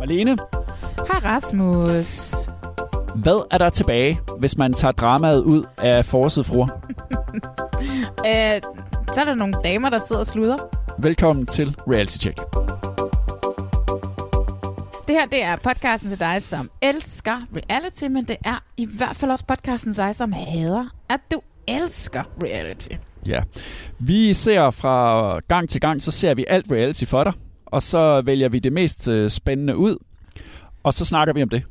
Malene, Hej Rasmus. hvad er der tilbage, hvis man tager dramaet ud af forside fruer? Øh, så er der nogle damer, der sidder og sluder. Velkommen til Reality Check. Det her, det er podcasten til dig, som elsker reality, men det er i hvert fald også podcasten til dig, som hader, at du elsker reality. Ja. Vi ser fra gang til gang, så ser vi alt reality for dig, og så vælger vi det mest øh, spændende ud, og så snakker vi om det.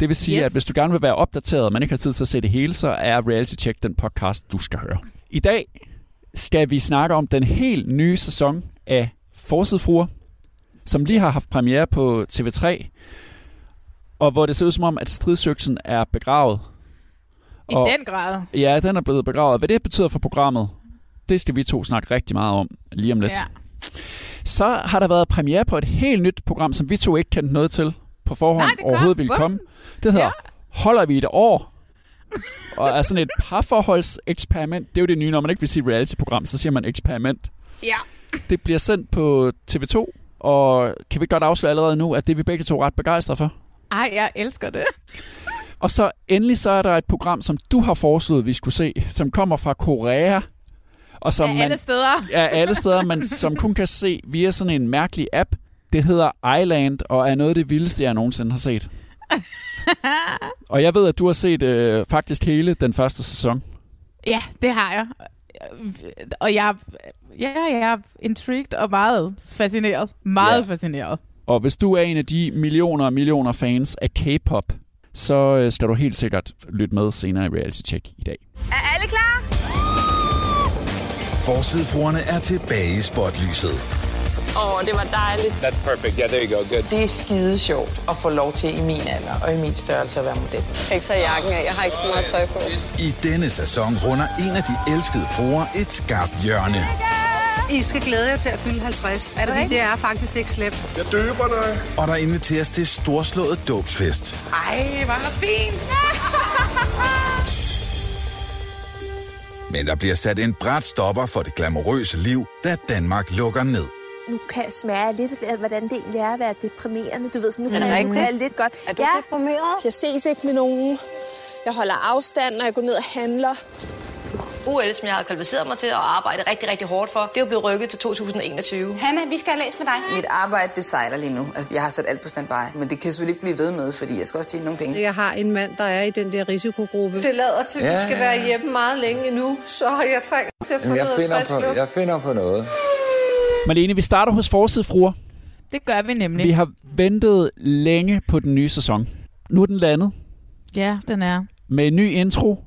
Det vil sige, Yes. at hvis du gerne vil være opdateret, og man ikke har tid til at se det hele, så er Reality Check den podcast, du skal høre. I dag skal vi snakke om den helt nye sæson af Forsidefruer, som lige har haft premiere på TV3, og hvor det ser ud som om, at stridsøksen er begravet. I Og- den grad. Ja, den er blevet begravet. Hvad det betyder for programmet, det skal vi to snakke rigtig meget om lige om lidt. Ja. Så har der været premiere på et helt nyt program, som vi to ikke kendte noget til på forhånd Nej, det overhovedet ville komme. Det hedder Holder vi et år? og er sådan et parforholdseksperiment. Det er jo det nye, når man ikke vil sige reality-program, så siger man eksperiment. Ja. Det bliver sendt på TV2, og kan vi godt afsløre allerede nu, at det er vi begge to ret begejstrede for. Ej, jeg elsker det. Og så endelig så er der et program, som du har foreslået, vi skulle se, som kommer fra Korea. Og som Af alle steder. Ja, alle steder, men som kun kan se via sådan en mærkelig app. Det hedder Island, og er noget af det vildeste, jeg nogensinde har set. og jeg ved, at du har set øh, faktisk hele den første sæson. Ja, det har jeg. Og jeg, ja, jeg er intrigued og meget fascineret. Meget Ja. fascineret. Og hvis du er en af de millioner og millioner fans af K-pop, så øh, skal du helt sikkert lytte med senere i Reality Check i dag. Er alle klar? Forsidefruerne er tilbage i spotlyset. Åh, oh, det var dejligt. That's perfect. Yeah, there you go. Good. Det er skide sjovt at få lov til i min alder og i min størrelse at være model. Jeg tager jakken af. Jeg har ikke så meget tøj på. I denne sæson runder en af de elskede fruer et skarpt hjørne. I skal glæde jer til at fylde 50. Er det fordi det er faktisk ikke slemt. Jeg døber dig. Og der inviteres til storslået dåbsfest. Ej, hvor er det fint! Men der bliver sat en bræt stopper for det glamourøse liv, da Danmark lukker ned nu kan jeg smage lidt, af, hvordan det egentlig er at være deprimerende. Du ved, sådan, nu, Er det kan, jeg, nu kan jeg lidt godt. Er du ja, deprimeret? jeg ses ikke med nogen. Jeg holder afstand, når jeg går ned og handler. UL, som jeg har kvalificeret mig til at arbejde rigtig, rigtig hårdt for, det er jo blevet rykket til 2021. Hanna, vi skal have læst med dig. Mit arbejde, det sejler lige nu. Altså, jeg har sat alt på standby. Men det kan jeg selvfølgelig ikke blive ved med, fordi jeg skal også tjene nogle penge. Jeg har en mand, der er i den der risikogruppe. Det lader til, at Ja, du skal ja. være hjemme meget længe endnu, så jeg trænger til at få noget frisk luft. jeg finder på noget. Malene, vi starter hos Forsidefruer. Det gør vi nemlig. Vi har ventet længe på den nye sæson. Nu er den landet Ja, den er. med en ny intro,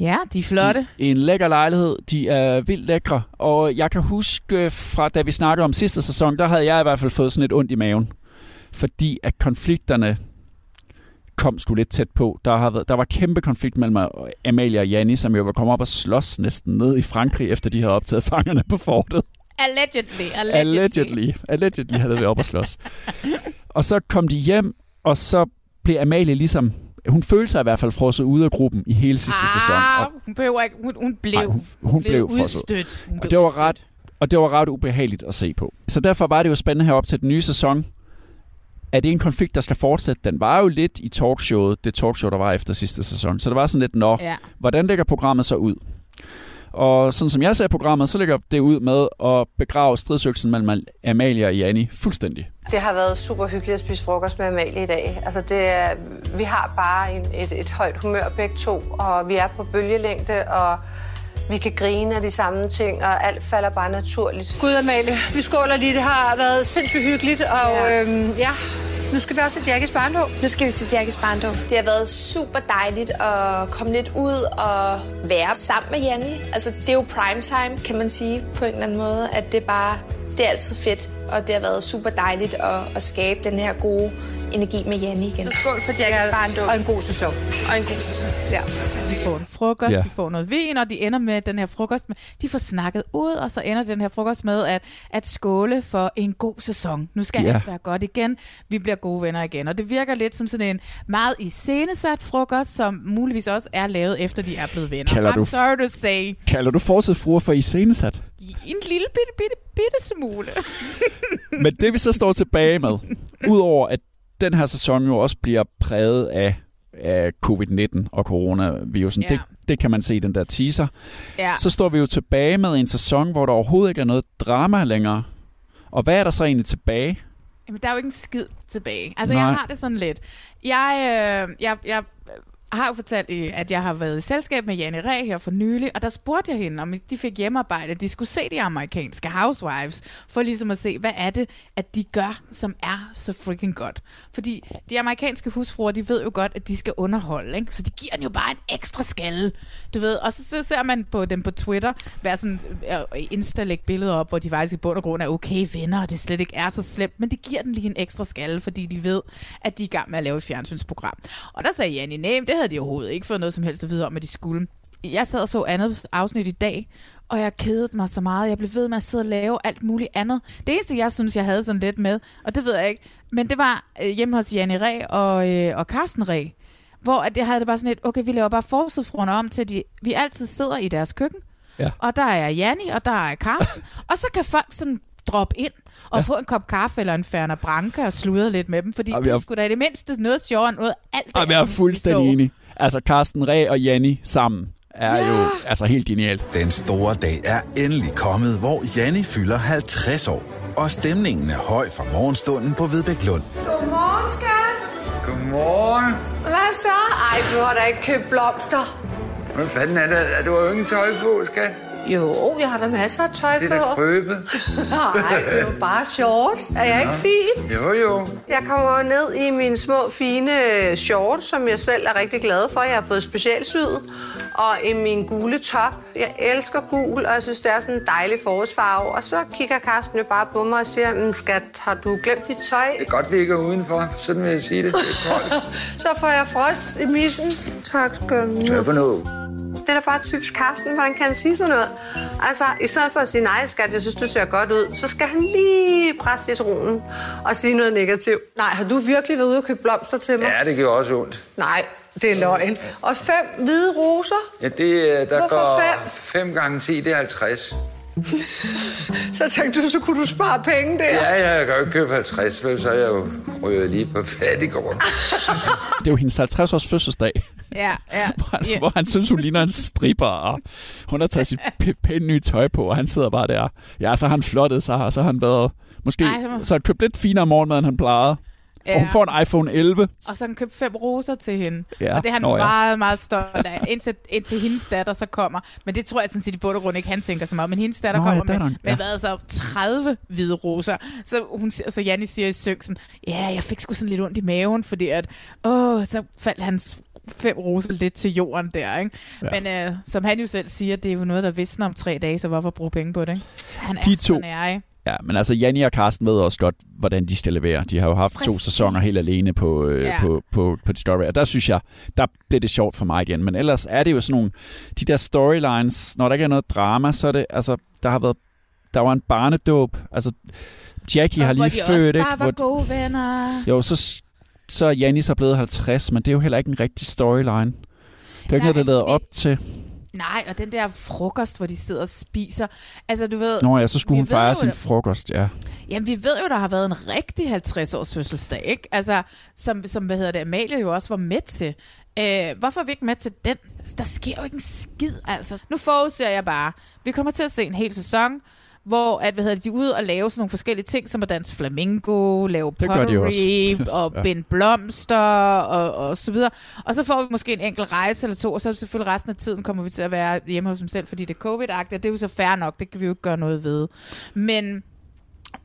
Ja, de er flotte. i en lækker lejlighed. De er vildt lækre. Og jeg kan huske fra da vi snakkede om sidste sæson, der havde jeg i hvert fald fået sådan et ondt i maven. Fordi at konflikterne kom sgu lidt tæt på. Der, har været, der var kæmpe konflikt mellem Amalia og Janni, som jo var kommet op og slås næsten ned i Frankrig, efter de havde optaget fangerne på fortet. Allegedly. Allegedly. Allegedly. Allegedly havde vi op at slås. og så kom de hjem, og så blev Amalie ligesom... Hun følte sig i hvert fald frosset ude af gruppen i hele sidste sæson. Ah, Og, hun behøver ikke. Hun, hun blev, Nej, hun- hun blev frosset. udstødt. Hun og, blev det var udstødt. ret, og det var ret ubehageligt at se på. Så derfor var det jo spændende herop til den nye sæson. Er det en konflikt, der skal fortsætte? Den var jo lidt i talkshowet, det talkshow, der var efter sidste sæson. Så det var sådan lidt, nå, Ja. hvordan lægger programmet så ud? Og sådan som jeg ser programmet, så ligger det ud med at begrave stridsøksen mellem Amalie og Janni fuldstændig. Det har været super hyggeligt at spise frokost med Amalie i dag. Altså det er, vi har bare en, et, et højt humør begge to, og vi er på bølgelængde, og vi kan grine af de samme ting, og alt falder bare naturligt. Gud, Amalie, vi skåler lige. Det har været sindssygt hyggeligt, og ja, øhm, ja nu skal vi også til Jackies barndom. Nu skal vi til Jackies barndom. Det har været super dejligt at komme lidt ud og være sammen med Janni. Altså, det er jo prime time, kan man sige, på en eller anden måde, at det bare, det er altid fedt, og det har været super dejligt at, at skabe den her gode energi med Janne igen. Så skål for Jacks ja, barndom. Og en god sæson. Og en god sæson. Ja. De får en frokost, ja. de får noget vin, og de ender med den her frokost. Med, de får snakket ud, og så ender den her frokost med at, at skåle for en god sæson. Nu skal ja. alt være godt igen. Vi bliver gode venner igen. Og det virker lidt som sådan en meget iscenesat frokost, som muligvis også er lavet efter de er blevet venner. Kalder I'm du, sorry to say. Kalder du fortsat fruer for iscenesat? En lille bitte, bitte, bitte smule. Men det vi så står tilbage med, udover at den her sæson jo også bliver præget af, af covid-19 og coronavirusen. Ja. Det, det kan man se i den der teaser. Ja. Så står vi jo tilbage med en sæson, hvor der overhovedet ikke er noget drama længere. Og hvad er der så egentlig tilbage? Jamen, der er jo ikke en skid tilbage. Altså, Nej. jeg har det sådan lidt. Jeg, øh, jeg, jeg har jo fortalt, øh, at jeg har været i selskab med Janne Ræ her for nylig, og der spurgte jeg hende, om de fik hjemmearbejde. De skulle se de amerikanske housewives, for ligesom at se, hvad er det, at de gør, som er så freaking godt. Fordi de amerikanske husfruer, de ved jo godt, at de skal underholde, ikke? så de giver den jo bare en ekstra skalle, du ved. Og så, så ser man på dem på Twitter, være sådan, øh, øh, insta lægge billeder op, hvor de faktisk i bund og grund er okay venner, og det slet ikke er så slemt, men de giver den lige en ekstra skalle, fordi de ved, at de er i gang med at lave et fjernsynsprogram. Og der sagde Janne, nej, det havde de overhovedet ikke fået noget som helst at vide om, at de skulle. Jeg sad og så andet afsnit i dag, og jeg kedede mig så meget. Jeg blev ved med at sidde og lave alt muligt andet. Det eneste, jeg synes, jeg havde sådan lidt med, og det ved jeg ikke, men det var øh, hjemme hos Janne Ræ og, øh, og Carsten Ræ, hvor at jeg havde det bare sådan lidt, okay, vi laver bare forsidfruerne om til, at de, vi altid sidder i deres køkken, ja. og der er Janni, og der er Carsten, og så kan folk sådan droppe ind og ja. få en kop kaffe eller en Ferner Branca og sludre lidt med dem, fordi Jamen, det skulle da i det mindste noget sjovere end noget alt det Jamen, jeg er fuldstændig enig. Altså, Carsten Ræ og Janni sammen er ja. jo altså helt genialt. Den store dag er endelig kommet, hvor Janni fylder 50 år. Og stemningen er høj fra morgenstunden på Vedbæk Lund. Godmorgen, skat. Godmorgen. Hvad så? Ej, du har da ikke købt blomster. Hvad fanden er det? Du har jo ingen tøj på, skat. Jo, jeg har da masser af tøj på. Det er da krøbet. Nej, det var bare shorts. Er jeg ja. ikke fin? Jo, jo. Jeg kommer ned i mine små, fine shorts, som jeg selv er rigtig glad for. Jeg har fået specialsyet. Og i min gule top. Jeg elsker gul, og jeg synes, det er sådan en dejlig forårsfarve. Og så kigger Karsten jo bare på mig og siger, mm, skat, har du glemt dit tøj? Det er godt, vi ikke er udenfor. Sådan vil jeg sige det. det så får jeg frost i missen. Tak skal du noget? Det er da bare typisk Karsten. Hvordan kan han sige sådan noget? Altså, i stedet for at sige, nej skat, jeg synes, du ser godt ud, så skal han lige presse citronen og sige noget negativt. Nej, har du virkelig været ude og købe blomster til mig? Ja, det gør også ondt. Nej, det er løgn. Og fem hvide roser? Ja, det, der Hvorfor går fem? 5 gange 10, det er 50. så tænkte du, så kunne du spare penge der. Ja, ja, jeg kan jo ikke købe 50, vel, så er jeg jo røget lige på fattigården. det er jo hendes 50 års fødselsdag. Ja, ja. hvor, han, ja. hvor han synes, hun ligner en stripper, og hun har taget sit pæne nye tøj på, og han sidder bare der. Ja, så har han flottet sig, og så har han været... Måske, Ej, så, må... så har han købt lidt finere morgenmad, end han plejede. Ja. Og hun får en iPhone 11. Og så han købt fem roser til hende. Ja. Og det er han Nå, ja. meget, meget stolt af, indtil, indtil hendes datter så kommer. Men det tror jeg sådan set i bund og grund ikke, han tænker så meget. Men hendes datter Nå, ja, kommer med, datteren, med ja. hvad, så 30 hvide roser. Så, hun, så Janni siger i synk sådan, ja, jeg fik sgu sådan lidt ondt i maven, fordi at, åh, så faldt hans fem roser lidt til jorden der, ikke? Ja. Men øh, som han jo selv siger, det er jo noget, der visner om tre dage, så hvorfor bruge penge på det, ikke? Han er De to. sådan er, ikke? Ja, men altså Janni og Karsten ved også godt, hvordan de skal levere. De har jo haft to Præcis. sæsoner helt alene på, øh, Ja. på, på, på Discovery, og der synes jeg, der bliver det sjovt for mig igen. Men ellers er det jo sådan nogle, de der storylines, når der ikke er noget drama, så er det, altså, der har været, der var en barnedåb, altså Jackie har Og hvor lige født, ikke? bare var gode venner. Jo, så, så er Janni så blevet 50, men det er jo heller ikke en rigtig storyline. Det er jo ikke noget, der er altså, lavet det- op til. Nej, og den der frokost, hvor de sidder og spiser. Altså, du ved... Nå ja, så skulle hun fejre sin frokost, ja. Jamen, vi ved jo, der har været en rigtig 50-års fødselsdag, ikke? Altså, som, som hvad hedder det, Amalie jo også var med til. Øh, hvorfor er vi ikke med til den? Der sker jo ikke en skid, altså. Nu forudser jeg bare, vi kommer til at se en hel sæson, hvor at, hvad hedder det, de er ude og lave sådan nogle forskellige ting, som at danse flamingo, lave pottery, og ja. binde blomster, og, og så videre. Og så får vi måske en enkelt rejse eller to, og så selvfølgelig resten af tiden kommer vi til at være hjemme hos dem selv, fordi det er covid-agtigt, det er jo så fair nok, det kan vi jo ikke gøre noget ved. Men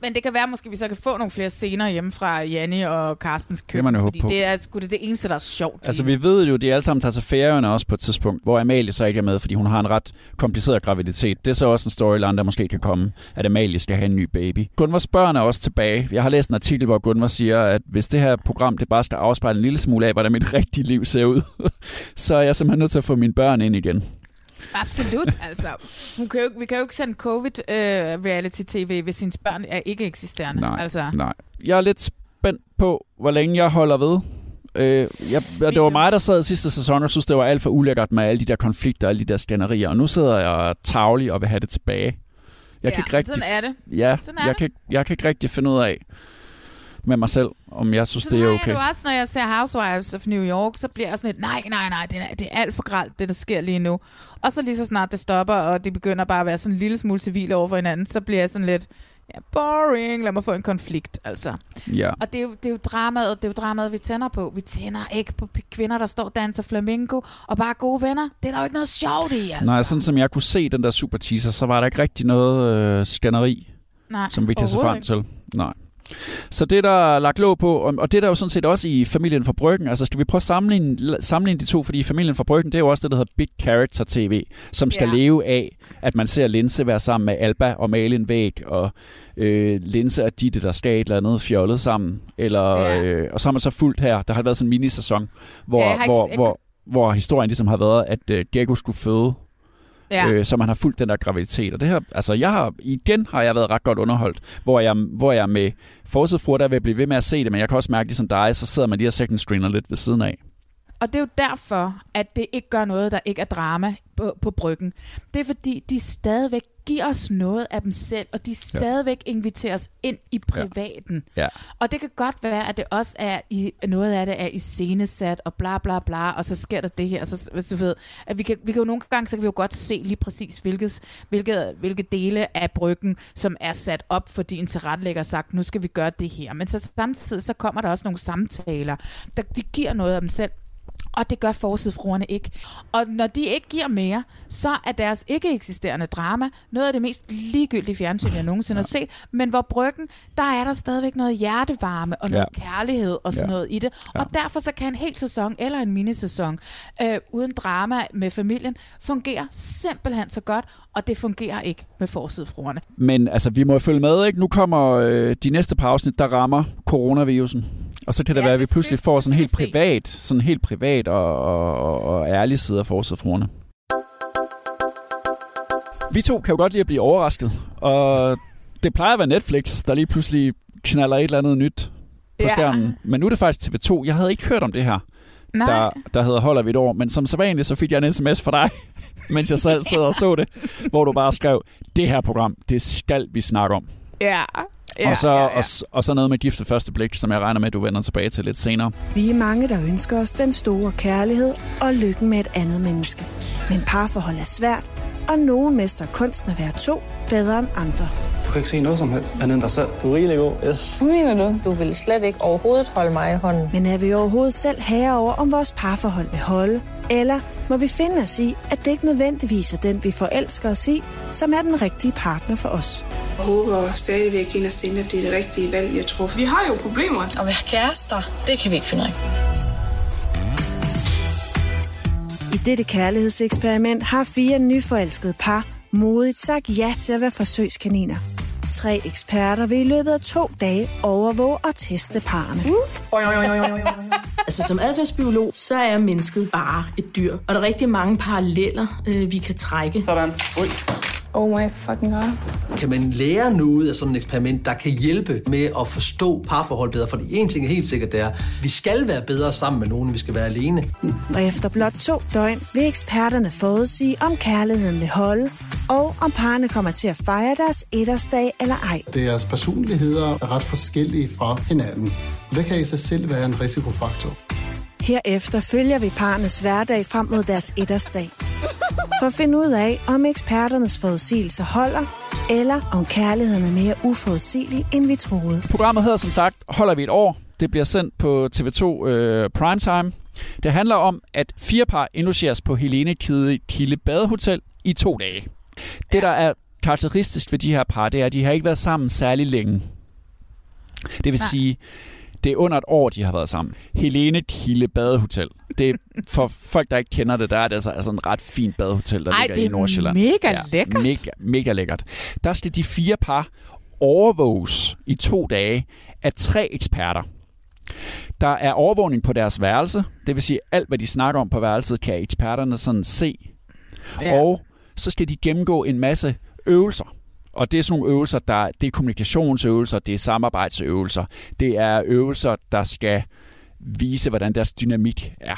men det kan være, måske vi så kan få nogle flere scener hjemme fra Janni og Carstens køkken, det fordi på. det er sgu det, det eneste, der er sjovt. Altså vi ved jo, at de alle sammen tager til færøerne også på et tidspunkt, hvor Amalie så ikke er med, fordi hun har en ret kompliceret graviditet. Det er så også en storyline, der måske kan komme, at Amalie skal have en ny baby. Gunvars børn er også tilbage. Jeg har læst en artikel, hvor Gunvar siger, at hvis det her program det bare skal afspejle en lille smule af, hvordan mit rigtige liv ser ud, så er jeg simpelthen nødt til at få mine børn ind igen. Absolut, altså. Hun kan jo, vi kan jo ikke sende covid-reality-tv, uh, hvis hendes børn er ikke eksisterende. Nej, altså. nej. Jeg er lidt spændt på, hvor længe jeg holder ved. Øh, jeg, det var mig, der sad sidste sæson og synes, det var alt for ulækkert med alle de der konflikter og alle de der skænderier. Og nu sidder jeg tavlig og vil have det tilbage. Jeg ja, kan ikke rigtig, sådan er det. Ja, sådan er jeg, det. Kan, jeg kan ikke rigtig finde ud af med mig selv, om jeg synes, sådan det er okay. Det også, når jeg ser Housewives of New York, så bliver jeg sådan lidt, nej, nej, nej, det er, det er alt for gralt, det der sker lige nu. Og så lige så snart det stopper, og det begynder bare at være sådan en lille smule civil over for hinanden, så bliver jeg sådan lidt, ja, boring, lad mig få en konflikt, altså. Ja. Og det er, jo, det er jo dramaet, det er jo dramaet, vi tænder på. Vi tænder ikke på kvinder, der står og danser flamingo, og bare gode venner. Det er der jo ikke noget sjovt i, altså. Nej, sådan som jeg kunne se den der super teaser, så var der ikke rigtig noget øh, skænderi, Nej, som vi kan se frem til. Nej. Så det er der lagt låg på, og det er der jo sådan set også i Familien fra Bryggen. Altså skal vi prøve at sammenligne, sammenligne de to, fordi Familien fra Bryggen, det er jo også det, der hedder Big Character TV, som skal Ja. leve af, at man ser Linse være sammen med Alba og male en væg, og øh, Linse og Ditte, der skal et eller andet fjollet sammen. Eller, Ja. øh, og så har man så fulgt her, der har været sådan en minisæson, hvor, Ja, har ikke- hvor, hvor, hvor historien ligesom har været, at øh, Diego skulle føde Ja. øh, så man har fulgt den der graviditet. Og det her, altså jeg har, igen har jeg været ret godt underholdt, hvor jeg, hvor jeg med forsidfruer, der vil blive ved med at se det, men jeg kan også mærke, ligesom dig, så sidder man lige og second screener lidt ved siden af. Og det er jo derfor, at det ikke gør noget, der ikke er drama på, på bryggen. Det er fordi, de stadigvæk giver os noget af dem selv, og de stadigvæk inviterer os ind i privaten. Ja. Og det kan godt være, at det også er i, noget af det er i scenesat og bla bla bla, og så sker der det her. Så, hvis du ved, at vi kan, vi kan jo nogle gange, så kan vi jo godt se lige præcis, hvilket, hvilke, hvilke dele af bryggen, som er sat op, fordi en tilrettelægger har sagt, nu skal vi gøre det her. Men så samtidig, så kommer der også nogle samtaler, der de giver noget af dem selv. Og det gør forsidefruerne ikke. Og når de ikke giver mere, så er deres ikke eksisterende drama noget af det mest ligegyldige fjernsyn, jeg nogensinde har set. Men hvor bryggen, der er der stadigvæk noget hjertevarme og noget Ja. kærlighed og sådan Ja. noget i det. Og derfor så kan en hel sæson eller en minisæson øh, uden drama med familien fungere simpelthen så godt, og det fungerer ikke med forsidefruerne. Men altså, vi må følge med, ikke? Nu kommer øh, de næste par afsnit, der rammer coronavirusen. Og så kan det Ja, være, at vi pludselig får det sådan helt privat, sådan helt privat og, og, og, og ærlig side af forsidefruerne. Vi to kan jo godt lide at blive overrasket, og det plejer at være Netflix, der lige pludselig knaller et eller andet nyt på Ja. skærmen. Men nu er det faktisk TV2. Jeg havde ikke hørt om det her, Nej. der, der hedder Holder vi et år. Men som så vanligt, så fik jeg en sms fra dig, mens jeg selv sad og så det, hvor du bare skrev, det her program, det skal vi snakke om. Ja. Ja, og, så, ja, ja. Og, og så noget med gift ved første blik, som jeg regner med, at du vender tilbage til lidt senere. Vi er mange, der ønsker os den store kærlighed og lykken med et andet menneske. Men parforhold er svært, og nogen mester kunsten at være to bedre end andre. Du kan ikke se noget som helst andet end dig selv. Du er rigtig god, yes. Hvad mener du? Du vil slet ikke overhovedet holde mig i hånden. Men er vi overhovedet selv herre over, om vores parforhold vil holde? Eller må vi finde os i, at det ikke nødvendigvis er den, vi forelsker os i, som er den rigtige partner for os? Jeg håber stadigvæk inderst inde, at det er det rigtige valg, jeg tror. Vi har jo problemer. At være kærester, det kan vi ikke finde ud af. Dette kærlighedseksperiment har fire nyforelskede par modigt sagt ja til at være forsøgskaniner. Tre eksperter vil i løbet af to dage overvåge og teste parerne. Altså som adfærdsbiolog, så er mennesket bare et dyr. Og der er rigtig mange paralleller, øh, vi kan trække. Sådan. Ui. Oh my fucking god. Kan man lære noget af sådan et eksperiment, der kan hjælpe med at forstå parforhold bedre? Fordi en ting er helt sikkert, det er, at vi skal være bedre sammen med nogen, end vi skal være alene. Og efter blot to døgn vil eksperterne forudsige, om kærligheden vil holde, og om parerne kommer til at fejre deres etårsdag eller ej. Deres personligheder er ret forskellige fra hinanden, og det kan i sig selv være en risikofaktor. Herefter følger vi parnes hverdag frem mod deres etårsdag. For at finde ud af, om eksperternes forudsigelser holder, eller om kærligheden er mere uforudsigelig, end vi troede. Programmet hedder som sagt Holder vi et år. Det bliver sendt på TV2 øh, Primetime. Det handler om, at fire par indlogeres på Helene Kilde Badehotel i to dage. Det, der er karakteristisk ved de her par, det er, at de har ikke været sammen særlig længe. Det vil Nej. sige, det er under et år, de har været sammen. Helene Kilde Badehotel. Det er for folk, der ikke kender det, der er det altså, altså en ret fint badehotel, der Ej, ligger i Nordsjælland. mega ja, lækkert. Mega, mega lækkert. Der skal de fire par overvåges i to dage af tre eksperter. Der er overvågning på deres værelse, det vil sige alt, hvad de snakker om på værelset, kan eksperterne sådan se. Ja. Og så skal de gennemgå en masse øvelser. Og det er sådan nogle øvelser, der, det er kommunikationsøvelser, det er samarbejdsøvelser, det er øvelser, der skal vise, hvordan deres dynamik er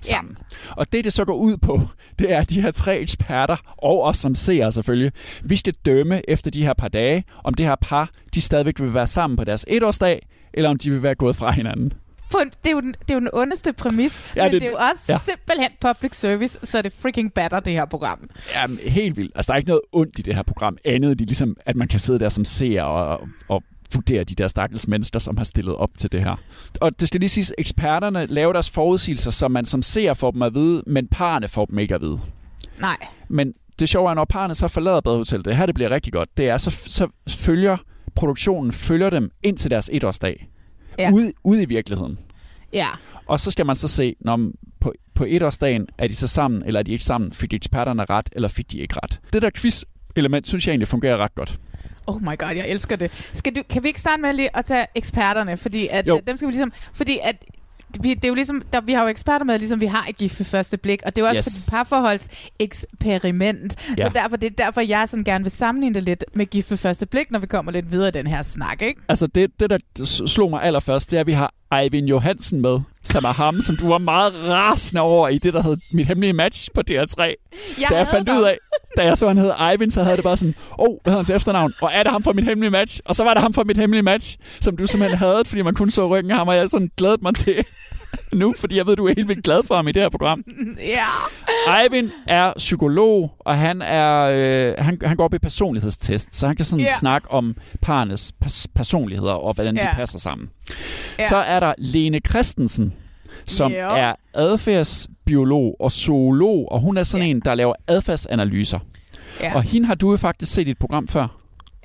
sammen. Ja. Og det, det så går ud på, det er, at de her tre eksperter, og os som ser selvfølgelig, vi skal dømme efter de her par dage, om det her par, de stadigvæk vil være sammen på deres etårsdag, eller om de vil være gået fra hinanden på en, det, er jo den, det er jo den ondeste præmis, ja, men det, det er jo også ja. simpelthen public service, så det freaking batter det her program. Ja, helt vildt. Altså, der er ikke noget ondt i det her program, andet end ligesom, at man kan sidde der som seer og, og vurdere de der stakkels mennesker, som har stillet op til det her. Og det skal lige siges, eksperterne laver deres forudsigelser, som man som seer får dem at vide, men parerne får dem ikke at vide. Nej. Men det sjove er, når parerne så forlader badehotellet, det her det bliver rigtig godt, det er, så, så følger produktionen følger dem ind til deres etårsdag ja. ude, ude i virkeligheden. Ja. Og så skal man så se, når på, på etårsdagen, er de så sammen, eller er de ikke sammen? Fik eksperterne ret, eller fik de ikke ret? Det der quiz-element, synes jeg egentlig fungerer ret godt. Oh my god, jeg elsker det. Skal du, kan vi ikke starte med lige at tage eksperterne? Fordi at, jo. dem skal vi ligesom, fordi at vi, det er jo ligesom, der, vi har jo eksperter med, ligesom vi har et gift for første blik, og det er jo også yes. for et parforholdseksperiment. Ja. Så derfor, det er derfor, jeg sådan gerne vil sammenligne det lidt med gift for første blik, når vi kommer lidt videre i den her snak, ikke? Altså det, det der slog mig allerførst, det er, at vi har Eivind Johansen med, som er ham, som du var meget rasende over i det, der hed Mit Hemmelige Match på DR3. Jeg da jeg fandt ud af, da jeg så, han hed Eivind, så havde det bare sådan, åh, oh, hvad hedder han til efternavn? Og er det ham fra Mit Hemmelige Match? Og så var det ham fra Mit Hemmelige Match, som du simpelthen havde, fordi man kun så ryggen af ham, og jeg sådan glædet mig til nu, fordi jeg ved, du er helt vildt glad for ham i det her program. Ja. Eivind er psykolog, og han er øh, han, han går op i personlighedstest, så han kan sådan yeah. snakke om parnes pers- personligheder og hvordan yeah. de passer sammen. Yeah. Så er der Lene Christensen, som yeah. er adfærdsbiolog og zoolog, og hun er sådan yeah. en, der laver adfærdsanalyser. Yeah. Og hende har du jo faktisk set i et program før.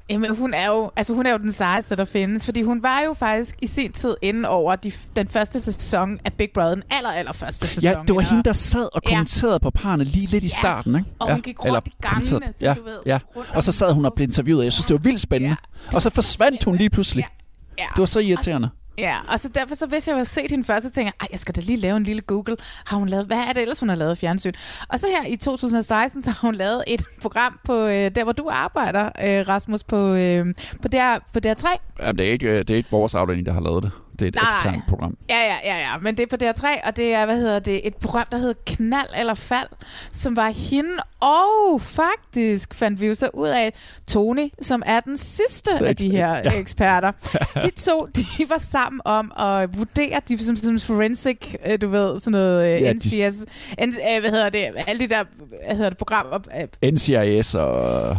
Jamen, hun er jo, altså, hun er jo den sejeste, der findes, fordi hun var jo faktisk i sin tid inde over de, den første sæson af Big Brother, den aller, aller første sæson. Ja, det var hende, der sad og kommenterede ja. på parerne lige lidt i starten, ikke? og hun gik rundt Eller, i gangene, ja, du ved. Ja, og så sad hun og blev interviewet, jeg synes, det var vildt spændende. Ja, og så forsvandt hun lige pludselig. Ja. Ja. Det var så irriterende. Ja, og så derfor så hvis jeg har set hende først, så tænker jeg, jeg skal da lige lave en lille Google. Har hun lavet, hvad er det ellers, hun har lavet fjernsyn? Og så her i 2016, så har hun lavet et program på øh, der, hvor du arbejder, øh, Rasmus, på, øh, på, DR, på DR3. Jamen, det er ikke, øh, det er ikke vores afdeling, der har lavet det. Det er et Nej. eksternt program. Ja, ja, ja, ja, men det er på DR3, og det er, hvad hedder det, et program, der hedder Knald eller Fald, som var hende, og faktisk fandt vi jo så ud af, Tony, som er den sidste af de her ja. eksperter. De to, de var sammen om at vurdere, de som, som forensic, øh, du ved, sådan noget ja, NCS, de... N, øh, hvad hedder det, alle de der, hvad hedder det, programmer. NCIS og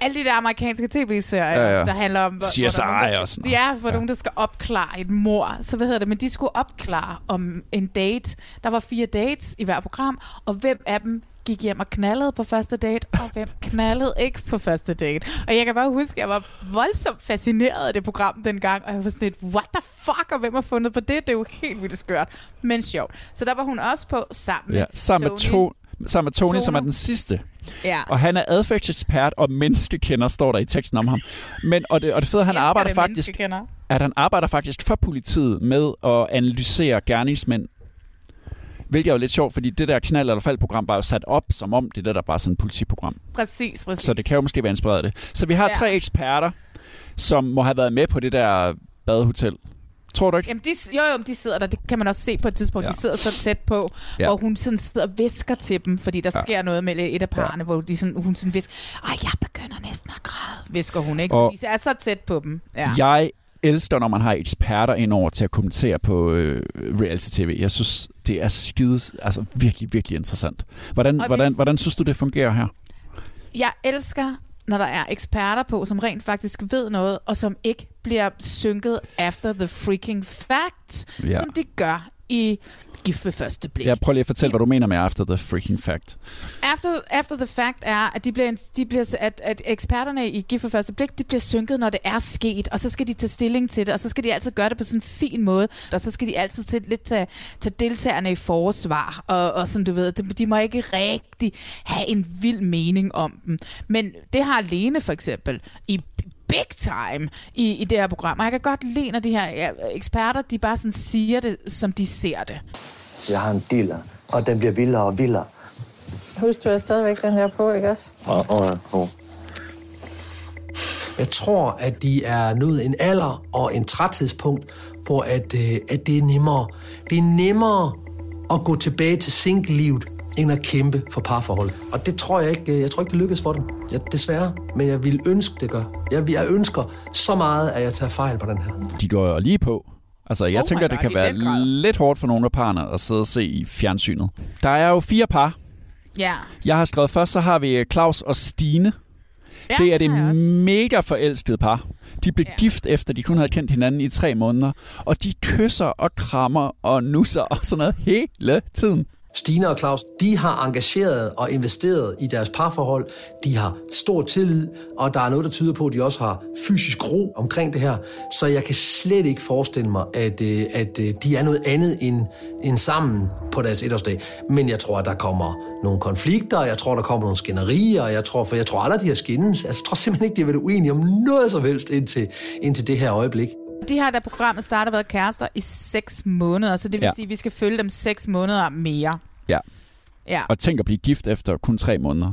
alle de der amerikanske tv-serier, ja, ja. der handler om... CSI hvor, der og sådan Ja, hvor ja. nogen, der skal opklare et mor. Så hvad hedder det? Men de skulle opklare om en date. Der var fire dates i hver program, og hvem af dem gik hjem og knaldede på første date, og hvem knaldede ikke på første date. Og jeg kan bare huske, at jeg var voldsomt fascineret af det program dengang, og jeg var sådan lidt, what the fuck, og hvem har fundet på det? Det er jo helt vildt skørt, men sjovt. Så der var hun også på sammen ja, sammen med to sammen med Tony, Tono. som er den sidste. Ja. Og han er adfærdsekspert og menneskekender, står der i teksten om ham. Men, og, det, og det fede, han arbejder faktisk, at han arbejder faktisk for politiet med at analysere gerningsmænd. Hvilket er jo lidt sjovt, fordi det der knald- eller faldprogram var jo sat op, som om det der, der bare sådan et politiprogram. Præcis, præcis. Så det kan jo måske være inspireret af det. Så vi har ja. tre eksperter, som må have været med på det der badehotel Tror du ikke? Jamen, de, jo, jo, de sidder der. Det kan man også se på et tidspunkt. Ja. De sidder så tæt på, ja. hvor hun sådan sidder og visker til dem, fordi der ja. sker noget med et af parerne, ja. hvor de sådan, hun sådan visker, ej, jeg begynder næsten at græde, visker hun, ikke? Og så de er så tæt på dem. Ja. Jeg elsker, når man har eksperter indover til at kommentere på øh, reality-tv. Jeg synes, det er skide, altså virkelig, virkelig interessant. Hvordan, hvordan, hvordan synes du, det fungerer her? Jeg elsker, når der er eksperter på, som rent faktisk ved noget, og som ikke bliver synket after the freaking fact, ja. som de gør i gift ved første blik. Ja, prøv lige at fortælle, hvad du mener med after the freaking fact. After, after the fact er, at, de bliver, de bliver, at, at eksperterne i gift ved første blik, de bliver synket, når det er sket, og så skal de tage stilling til det, og så skal de altid gøre det på sådan en fin måde, og så skal de altid til, lidt tage, tage deltagerne i forsvar, og, og sådan du ved, de, de må ikke rigtig have en vild mening om dem. Men det har Lene for eksempel i big time i, i det her program. Og jeg kan godt lide, når de her ja, eksperter, de bare sådan siger det, som de ser det. Jeg har en dealer, og den bliver vildere og vildere. Husk, du er stadigvæk den her på, ikke også? Ja, ja, ja. Jeg tror, at de er nået en alder og en træthedspunkt, hvor at, øh, at det er nemmere. Det er nemmere at gå tilbage til single-livet, end at kæmpe for parforhold. Og det tror jeg ikke, jeg tror ikke, det lykkes for dem. Ja, desværre. Men jeg vil ønske, det gør. Jeg, jeg ønsker så meget, at jeg tager fejl på den her. De går lige på. Altså, jeg oh tænker, God, det kan være lidt hårdt for nogle af parerne at sidde og se i fjernsynet. Der er jo fire par. Ja. Jeg har skrevet først, så har vi Claus og Stine. Ja, det er det mega forelskede par. De blev ja. gift efter, de kun havde kendt hinanden i tre måneder. Og de kysser og krammer og nusser og sådan noget hele tiden. Stine og Claus, de har engageret og investeret i deres parforhold. De har stor tillid, og der er noget, der tyder på, at de også har fysisk ro omkring det her. Så jeg kan slet ikke forestille mig, at, øh, at øh, de er noget andet end, end sammen på deres etårsdag. Men jeg tror, at der kommer nogle konflikter, jeg tror, der kommer nogle skænderier, jeg tror, for jeg tror aldrig, de har skændes. Altså, jeg tror simpelthen ikke, de har været uenige om noget som helst indtil, indtil det her øjeblik. De har da programmet starter været kærester i 6 måneder, så det vil ja. sige, at vi skal følge dem 6 måneder mere. Ja. ja. Og tænk at blive gift efter kun 3 måneder.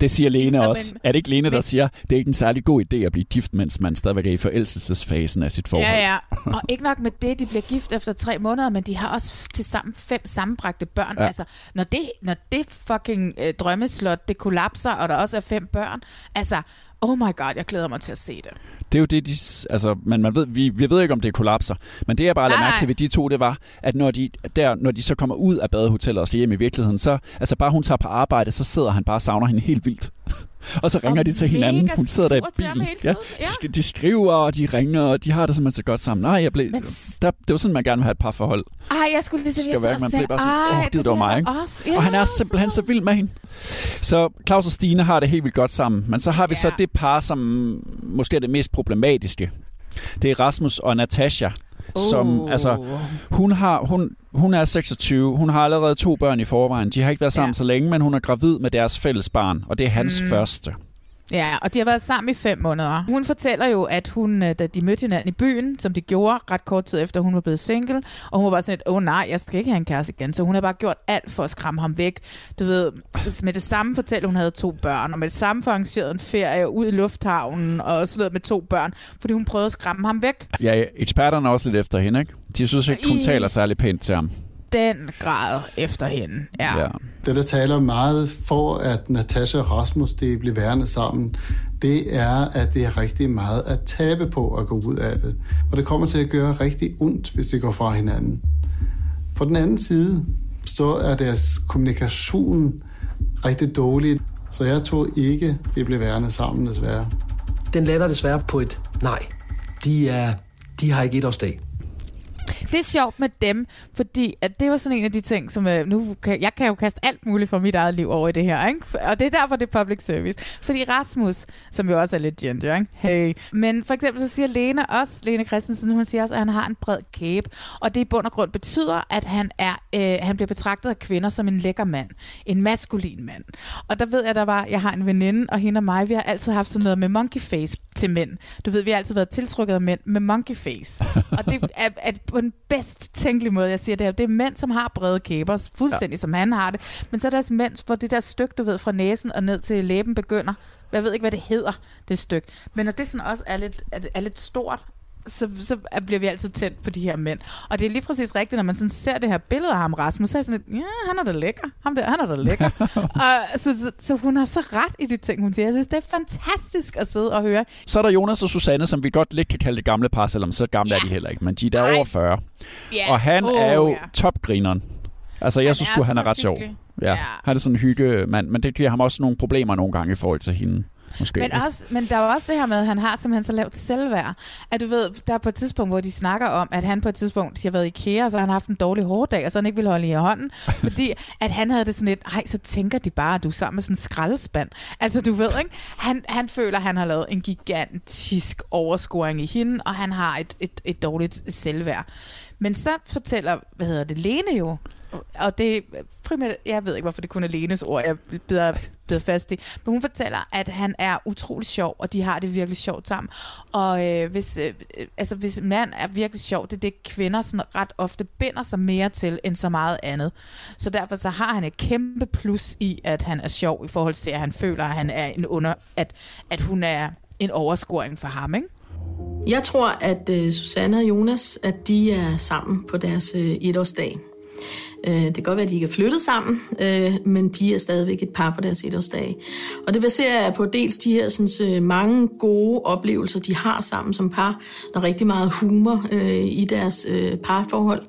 Det siger Lene ja, også. Men, er det ikke Lene, der men, siger, det er ikke en særlig god idé at blive gift, mens man stadigvæk er i forelskelsesfasen af sit forhold? Ja, ja. Og ikke nok med det, de bliver gift efter tre måneder, men de har også til sammen fem sammenbragte børn. Ja. Altså, når det, når det fucking øh, drømmeslot, det kollapser, og der også er fem børn, altså, oh my god, jeg glæder mig til at se det. Det er jo det, de, altså, men man ved, vi, vi ved ikke, om det kollapser. Men det, jeg bare lader mærke til ved de to, det var, at når de, der, når de så kommer ud af badehotellet og skal hjem i virkeligheden, så, altså bare hun tager på arbejde, så sidder han bare og savner hende helt vildt. Og så ringer og de til hinanden. Hun sidder der i bilen. Ja, ja. De skriver, og de ringer, og de har det simpelthen så godt sammen. Nej, jeg blev, Men... der, det var sådan, man gerne vil have et par forhold. Ej, jeg skulle lige sige, at man blev bare sådan, åh, oh, det, det var mig. Ja, og han er simpelthen så vild med hende. Så Claus og Stine har det helt vildt godt sammen. Men så har vi ja. så det par, som måske er det mest problematiske. Det er Rasmus og Natasha. Uh. Som, altså, hun, har, hun, hun er 26, hun har allerede to børn i forvejen. De har ikke været sammen ja. så længe, men hun er gravid med deres fælles barn, og det er hans mm. første. Ja, og de har været sammen i fem måneder. Hun fortæller jo, at hun, øh, da de mødte hinanden i byen, som de gjorde ret kort tid efter, hun var blevet single, og hun var bare sådan et, åh oh, nej, jeg skal ikke have en kæreste igen. Så hun har bare gjort alt for at skræmme ham væk. Du ved, med det samme fortæller hun havde to børn, og med det samme arrangeret en ferie ud i lufthavnen, og sådan noget med to børn, fordi hun prøvede at skræmme ham væk. Ja, eksperterne er også lidt efter hende, ikke? De synes ikke, hun I... taler særlig pænt til ham den grad efter hende. Ja. ja. Det, der taler meget for, at Natasha og Rasmus de bliver værende sammen, det er, at det er rigtig meget at tabe på at gå ud af det. Og det kommer til at gøre rigtig ondt, hvis de går fra hinanden. På den anden side, så er deres kommunikation rigtig dårlig. Så jeg tror ikke, de bliver værende sammen, desværre. Den lander desværre på et nej. De, er, de har ikke et årsdag. Det er sjovt med dem, fordi at det var sådan en af de ting, som øh, nu kan, jeg kan jo kaste alt muligt fra mit eget liv over i det her, ikke? og det er derfor, det er public service. Fordi Rasmus, som jo også er lidt ginger, ikke? Hey. men for eksempel så siger Lene også, Lene Christensen, hun siger også, at han har en bred kæbe, og det i bund og grund betyder, at han, er, øh, han bliver betragtet af kvinder som en lækker mand, en maskulin mand. Og der ved jeg, der var, jeg har en veninde, og hende og mig, vi har altid haft sådan noget med monkey face til mænd. Du ved, vi har altid været tiltrykket af mænd med monkey face. og det er, at på den bedst tænkelige måde, jeg siger det her. Det er mænd, som har brede kæber, fuldstændig ja. som han har det. Men så er der også mænd, hvor det der stykke, du ved, fra næsen og ned til læben begynder. Jeg ved ikke, hvad det hedder, det stykke. Men når det sådan også er lidt, er, er lidt stort, så, så bliver vi altid tændt på de her mænd. Og det er lige præcis rigtigt, når man sådan ser det her billede af ham, Rasmus, så er jeg sådan lidt, ja, han er da lækker. Ham der, han er da lækker. og, så, så, så, hun har så ret i de ting, hun siger. Jeg synes, det er fantastisk at sidde og høre. Så er der Jonas og Susanne, som vi godt lidt kan kalde det gamle par, selvom så gamle ja. er de heller ikke, men de er der over 40. Ja. Og han Oh, er jo ja. topgrineren. Altså, jeg Han synes sgu, han er ret sjov. hyggelig. Ja. ja. Han er sådan en hyggemand, men det giver ham også nogle problemer nogle gange i forhold til hende. Måske. Men, også, men der er jo også det her med, at han har simpelthen så lavt selvværd. At du ved, der er på et tidspunkt, hvor de snakker om, at han på et tidspunkt, har været i IKEA, og så har han haft en dårlig hårdag, og så han ikke ville holde i hånden. fordi at han havde det sådan lidt, ej, så tænker de bare, at du er sammen med sådan en skraldespand. Altså du ved, ikke? Han, han føler, at han har lavet en gigantisk overscoring i hende, og han har et, et, et dårligt selvværd. Men så fortæller, hvad hedder det, Lene jo, og det primært, jeg ved ikke, hvorfor det kun er Lenes ord, jeg bliver, bliver fast i, men hun fortæller, at han er utrolig sjov, og de har det virkelig sjovt sammen. Og øh, hvis, øh, øh, altså, hvis mand er virkelig sjov, det er det, kvinder sådan ret ofte binder sig mere til, end så meget andet. Så derfor så har han et kæmpe plus i, at han er sjov, i forhold til, at han føler, at, han er en under, at, at hun er en overskoring for ham, ikke? Jeg tror, at uh, Susanne og Jonas, at de er sammen på deres uh, etårsdag. Øh, det kan godt være, at de ikke er flyttet sammen, øh, men de er stadigvæk et par på deres etårsdag. Og det baserer jeg på dels de her sådan, øh, mange gode oplevelser, de har sammen som par. Der er rigtig meget humor øh, i deres parforhold.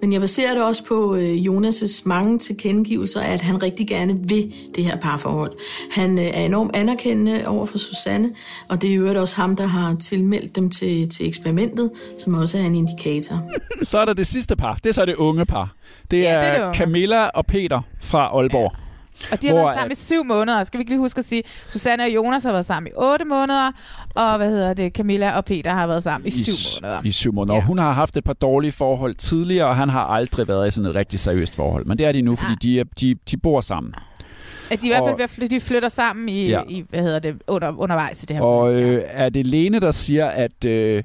Men jeg baserer det også på Jonas' mange tilkendegivelser, at han rigtig gerne vil det her parforhold. Han er enormt anerkendende over for Susanne, og det er jo også ham, der har tilmeldt dem til, til eksperimentet, som også er en indikator. Så er der det sidste par. Det er så det unge par. Det Ja, er, det er det unge. Camilla og Peter fra Aalborg. Og de har Hvor været sammen i syv måneder. Skal vi ikke lige huske at sige, Susanne og Jonas har været sammen i otte måneder, og hvad hedder det, Camilla og Peter har været sammen i, syv s- måneder. I syv måneder. Ja. Hun har haft et par dårlige forhold tidligere, og han har aldrig været i sådan et rigtig seriøst forhold. Men det er de nu, fordi de, de, de bor sammen. At de i hvert fald at de flytter sammen i, Ja. ja. i hvad hedder det, under, undervejs i det her Og øh, er det Lene, der siger, at øh,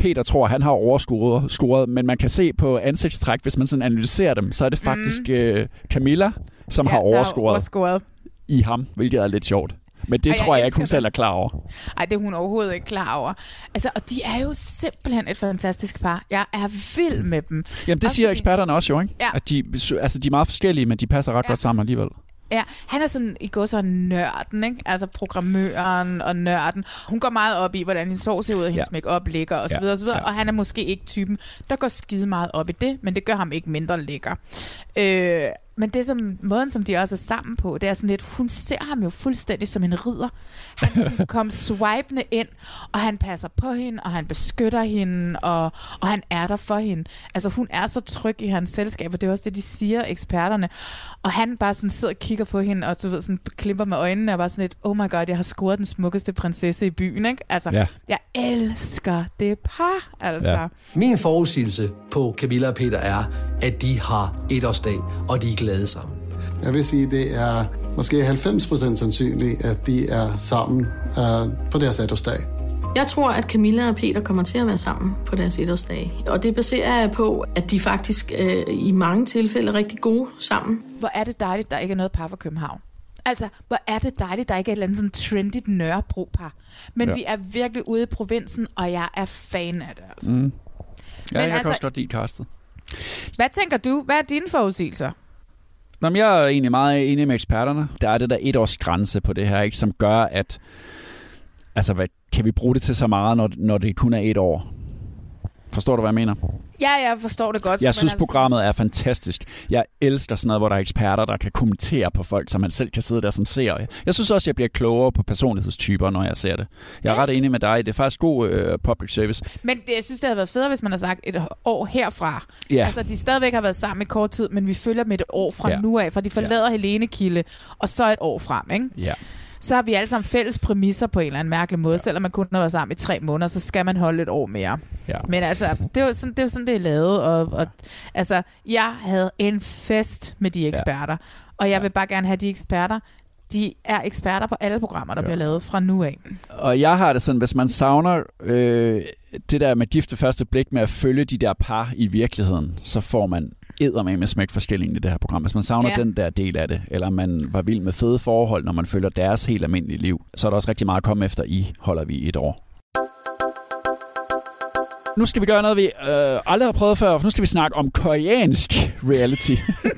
Peter tror, han har overscoret, scoret, men man kan se på ansigtstræk, hvis man sådan analyserer dem, så er det faktisk mm. øh, Camilla, som Ja, har er overscoret, overscoret. i ham, hvilket er lidt sjovt. Men det jeg tror jeg ikke, hun selv er klar over. Ej, det er hun overhovedet ikke klar over. Altså, og de er jo simpelthen et fantastisk par. Jeg er vild med dem. Jamen det Også siger fordi- eksperterne også jo, ikke? Ja. At de, altså, de er meget forskellige, men de passer ret ja. godt sammen alligevel. Ja, han er sådan i går så nørden, ikke? Altså programmøren og nørden. Hun går meget op i, hvordan hendes hår ser ud, og hendes Ja. make-up ligger og så Ja. videre, og så videre. Ja. Og han er måske ikke typen, der går skide meget op i det, men det gør ham ikke mindre lækker. Øh, men det som, måden, som de også er sammen på, det er sådan lidt, hun ser ham jo fuldstændig som en ridder. Han sådan kom swipende ind, og han passer på hende, og han beskytter hende, og, og han er der for hende. Altså hun er så tryg i hans selskab, og det er også det, de siger, eksperterne. Og han bare sådan sidder og kigger på hende, og du ved, sådan klimper med øjnene, og bare sådan lidt, oh my god, jeg har scoret den smukkeste prinsesse i byen, ikke? Altså, ja. jeg elsker det par, altså. Ja. Min forudsigelse på Camilla og Peter er, at de har etårsdag, og de er glade sammen. Jeg vil sige, det er måske 90% sandsynligt, at de er sammen uh, på deres etårsdag. Jeg tror, at Camilla og Peter kommer til at være sammen på deres etårsdag. Og det baserer jeg på, at de faktisk øh, i mange tilfælde er rigtig gode sammen. Hvor er det dejligt, der ikke er noget par fra København. Altså, hvor er det dejligt, der ikke er et eller andet sådan trendigt Nørrebro-par. Men Ja. vi er virkelig ude i provinsen, og jeg er fan af det. Altså. Mm. Ja, Men jeg kan altså- også godt lide castet. Hvad tænker du? Hvad er dine forudsigelser? Nå, men jeg er egentlig meget enig med eksperterne. Der er det der et års grænse på det her, ikke, som gør, at altså, hvad, kan vi bruge det til så meget, når, når det kun er et år? Forstår du, hvad jeg mener? Ja, jeg forstår det godt. Jeg synes, altså, programmet er fantastisk. Jeg elsker sådan noget, hvor der er eksperter, der kan kommentere på folk, så man selv kan sidde der som seer. Jeg synes også, jeg bliver klogere på personlighedstyper, når jeg ser det. Jeg er ret enig med dig. Det er faktisk god øh, public service. Men det, jeg synes, det havde været federe, hvis man har sagt et år herfra. Ja. Altså, de stadigvæk har været sammen i kort tid, men vi følger med et år fra Ja. ja. nu af, for de forlader ja. Helene Kilde, og så et år frem, ikke? Ja. Så har vi alle sammen fælles præmisser på en eller anden mærkelig måde. Selvom man kun har været sammen i tre måneder, så skal man holde et år mere. Ja. Men altså, det er jo sådan, det er, sådan, det er lavet. Og, og, altså, jeg havde en fest med de eksperter. Ja. Og jeg vil bare gerne have de eksperter. De er eksperter på alle programmer, der ja. bliver lavet fra nu af. Og jeg har det sådan, hvis man savner øh, det der med gift ved første blik med at følge de der par i virkeligheden, så får man eddermame med smæk for stillingen i det her program. Hvis man savner Ja. den der del af det, eller man var vild med fede forhold, når man følger deres helt almindelige liv, så er der også rigtig meget at komme efter i, holder vi et år. nu skal vi gøre noget, vi øh, aldrig har prøvet før, for nu skal vi snakke om koreansk reality.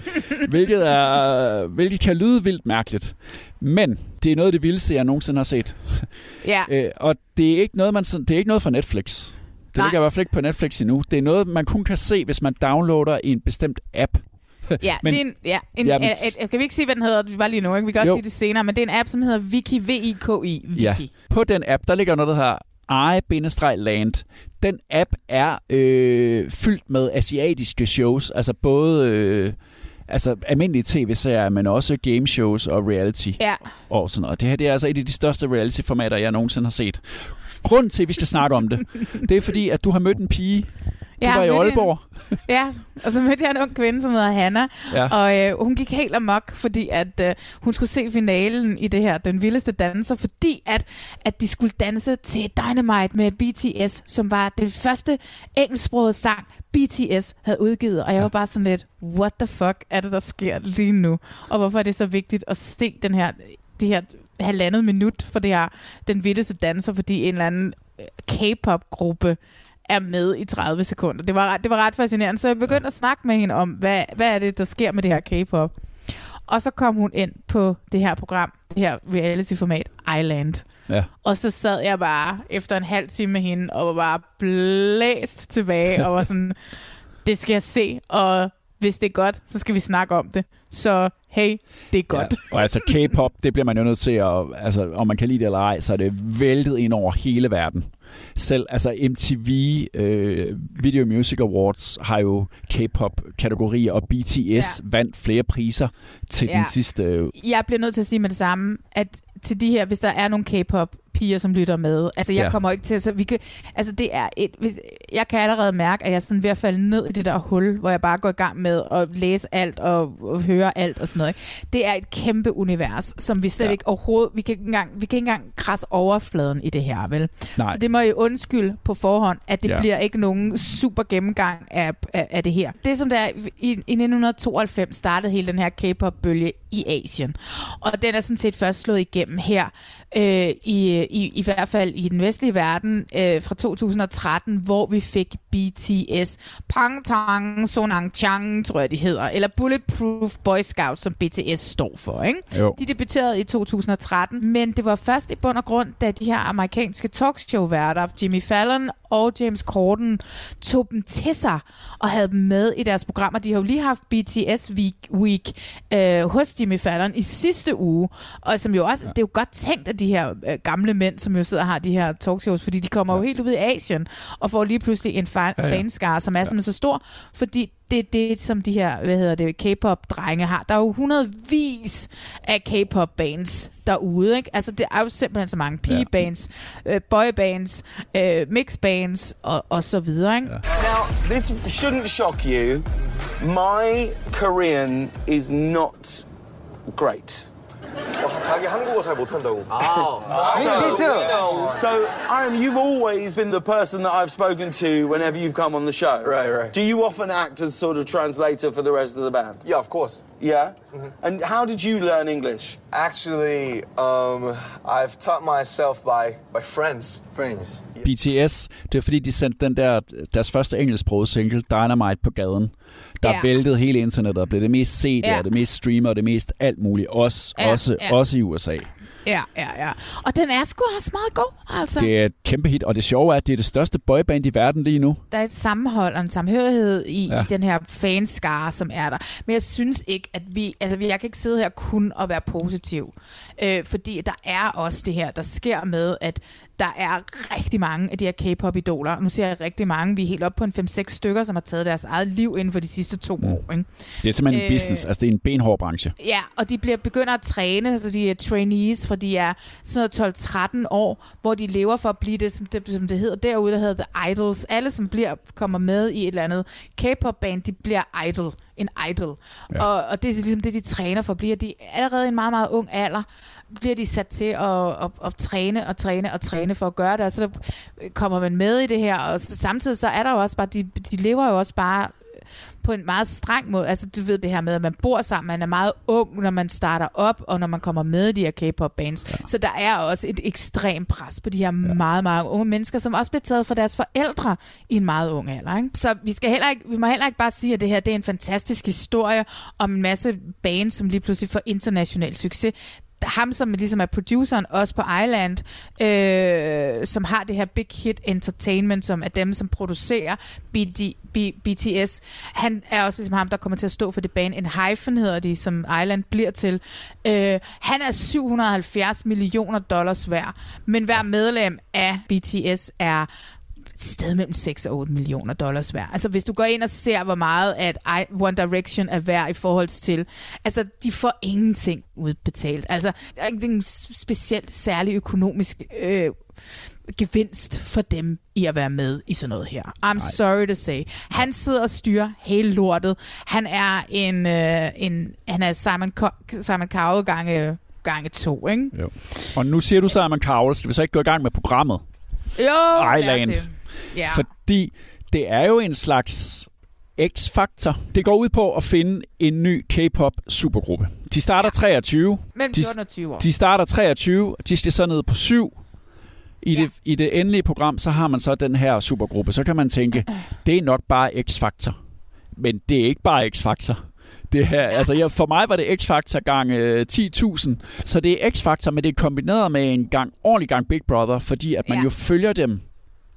hvilket, er, hvilket kan lyde vildt mærkeligt. Men det er noget af det vildeste, jeg nogensinde har set. Ja. øh, og det er ikke noget, man, det er ikke noget fra Netflix. Det Nej. ligger i hvert fald ikke på Netflix endnu. Det er noget, man kun kan se, hvis man downloader en bestemt app. Ja, Men- det er en, ja, en, Ja, men- et, kan vi ikke sige, hvad den hedder? Vi var lige nu, ikke? Vi kan også Jo. sige det senere, men det er en app, som hedder Viki, V-I-K-I, Viki. Ja. På den app, der ligger noget, der hedder i-land. Den app er øh, fyldt med asiatiske shows, altså både øh, altså almindelige tv-serier, men også gameshows og reality Ja. og sådan noget. Det her det er altså et af de største reality-formater, jeg nogensinde har set. Grunden til, at vi skal snakke om det, det er fordi, at du har mødt en pige. Du Jeg var i Aalborg. En, ja, og så mødte jeg en ung kvinde, som hedder Hanna, Ja. og øh, hun gik helt amok, fordi at øh, hun skulle se finalen i det her, Den Vildeste Danser, fordi at, at de skulle danse til Dynamite med BTS, som var den første engelsksprogede sang, BTS havde udgivet, og jeg var bare sådan lidt, what the fuck er det, der sker lige nu? Og hvorfor er det så vigtigt at se den her, det her halvandet minut for det her Den Vildeste Danser, fordi en eller anden øh, K-pop-gruppe er med i 30 sekunder. Det var, det var ret fascinerende, så jeg begyndte at snakke med hende om, hvad, hvad er det, der sker med det her K-pop. Og så kom hun ind på det her program, det her reality-format, Island. Ja. Og så sad jeg bare efter en halv time med hende, og var bare blæst tilbage, og var sådan, det skal jeg se, og hvis det er godt, så skal vi snakke om det. Så hey, det er godt. Ja. Og altså K-pop, det bliver man jo nødt til at, altså om man kan lide det eller ej, så er det væltet ind over hele verden. Selv altså MTV øh, Video Music Awards har jo K-pop-kategorier, og BTS ja. vandt flere priser til. Ja. den sidste... Øh, Jeg bliver nødt til at sige med det samme, at til de her, hvis der er nogle K-pop piger, som lytter med. Altså, jeg Ja. kommer ikke til, så vi kan, altså, det er et, hvis, jeg kan allerede mærke, at jeg er sådan ved at falde ned i det der hul, hvor jeg bare går i gang med at læse alt og, og høre alt og sådan noget. ikke? Det er et kæmpe univers, som vi slet Ja. ikke overhovedet, vi kan ikke engang, vi kan ikke engang krasse overfladen i det her, vel? Nej. Så det må I undskylde på forhånd, at det Ja. bliver ikke nogen super gennemgang af, af, af det her. Det som der er, i, i 1992 startede hele den her K-pop-bølge i Asien. Og den er sådan set først slået igennem her, øh, i, i, i hvert fald i den vestlige verden, øh, fra 2013, hvor vi fik BTS. Pangtang Sonang Chang, tror jeg de hedder, eller Bulletproof Boy Scouts, som BTS står for. Ikke? Jo. De debuterede i 2013, men det var først i bund og grund, da de her amerikanske talkshow-værter, Jimmy Fallon og James Corden, tog dem til sig og havde dem med i deres programmer. De har jo lige haft BTS Week, week øh, hos Jimmy Fallon i sidste uge, og som jo også, ja. det er jo godt tænkt af de her øh, gamle mænd, som jo sidder og har de her talkshows, fordi de kommer jo helt ud i Asien og får lige pludselig en fan, Ja, ja, ja. ja. fanskare, som er ja. simpelthen så stor, fordi det er det, som de her, hvad hedder det, K-pop-drenge har. Der er jo hundredvis af K-pop-bands derude, ikke? Altså, det er jo simpelthen så mange pige-bands, øh, boy-bands, øh, mix-bands og, og så videre, ikke? Ja. Now, this shouldn't shock you. My Korean is not great. 자기 한국어 잘 못한다고. Me too. So, I am, you've always been the person that I've spoken to whenever you've come on the show. Right, right. Do you often act as sort of translator for the rest of the band? Yeah, of course. Yeah? And how did you learn English? Actually, um, I've taught myself by by friends. Friends. BTS, det er fordi, de sendte den der, deres første engelsksprogede single, Dynamite, på gaden. Der Ja. væltede hele internettet og blev det mest set, Ja. og det mest streamer, og det mest alt muligt. Også, Ja, også, ja. også i USA. Ja, ja, ja. Og den er sgu også meget god, altså. Det er et kæmpe hit, og det sjove er, at det er det største boyband i verden lige nu. der er et sammenhold og en samhørighed i, Ja. i den her fanskare, som er der. Men jeg synes ikke, at vi... Altså, jeg kan ikke sidde her kun og være positiv. Øh, fordi der er også det her, der sker med, at der er rigtig mange af de her K-pop-idoler. Nu siger jeg rigtig mange. Vi er helt op på en 5-6 stykker, som har taget deres eget liv inden for de sidste to mm. år. Ikke? Det er simpelthen en Øh, business, altså det er en benhård branche. Ja, og de bliver begynder at træne, så de er trainees, fra de er sådan noget 12-13 år, hvor de lever for at blive det, som det, som det hedder derude, der hedder The Idols. Alle, som bliver, kommer med i et eller andet K-pop-band, de bliver idol. En idol. Ja. Og, og det er ligesom det, de træner for. Bliver de allerede i en meget, meget ung alder, bliver de sat til at, at, at træne og træne og træne for at gøre det, og så kommer man med i det her, og samtidig så er der jo også bare, de, de lever jo også bare på en meget streng måde. Altså, du ved det her med, at man bor sammen, man er meget ung, når man starter op, og når man kommer med i de her K-pop bands. Ja. Så der er også et ekstremt pres på de her ja. meget, meget unge mennesker, som også bliver taget for deres forældre i en meget ung alder. Ikke? Så vi, skal heller ikke, vi må heller ikke bare sige, at det her det er en fantastisk historie om en masse bands, som lige pludselig får international succes ham, som ligesom er produceren også på Island, øh, som har det her Big Hit Entertainment, som er dem, som producerer BD, B, BTS. Han er også ligesom ham, der kommer til at stå for det bane. En hyphen hedder de, som Island bliver til. Øh, han er 770 millioner dollars værd, men hver medlem af BTS er sted mellem 6 og 8 millioner dollars værd. Altså hvis du går ind og ser, hvor meget at One Direction er værd i forhold til, altså de får ingenting udbetalt. Altså der er ikke en specielt særlig økonomisk øh, gevinst for dem i at være med i sådan noget her. I'm Nej. sorry to say. Han sidder og styrer hele lortet. Han er en, øh, en han er Simon, Co- Simon Cowell gange, gange to, ikke? Jo. Og nu siger du Simon Cowell, skal vi så ikke gå i gang med programmet? Jo, Island. Ja. Fordi det er jo en slags X-faktor. Det går ud på at finde en ny K-pop supergruppe. De starter ja. 23. Mellem 14 og 20 år. De starter 23, og de skal så ned på 7. I, ja. det, I det endelige program, så har man så den her supergruppe. Så kan man tænke, det er nok bare X-faktor. Men det er ikke bare X-faktor. Det her, ja. altså, ja, for mig var det X-Factor gang øh, 10.000. Så det er X-Factor, men det er kombineret med en gang, ordentlig gang Big Brother, fordi at man ja. jo følger dem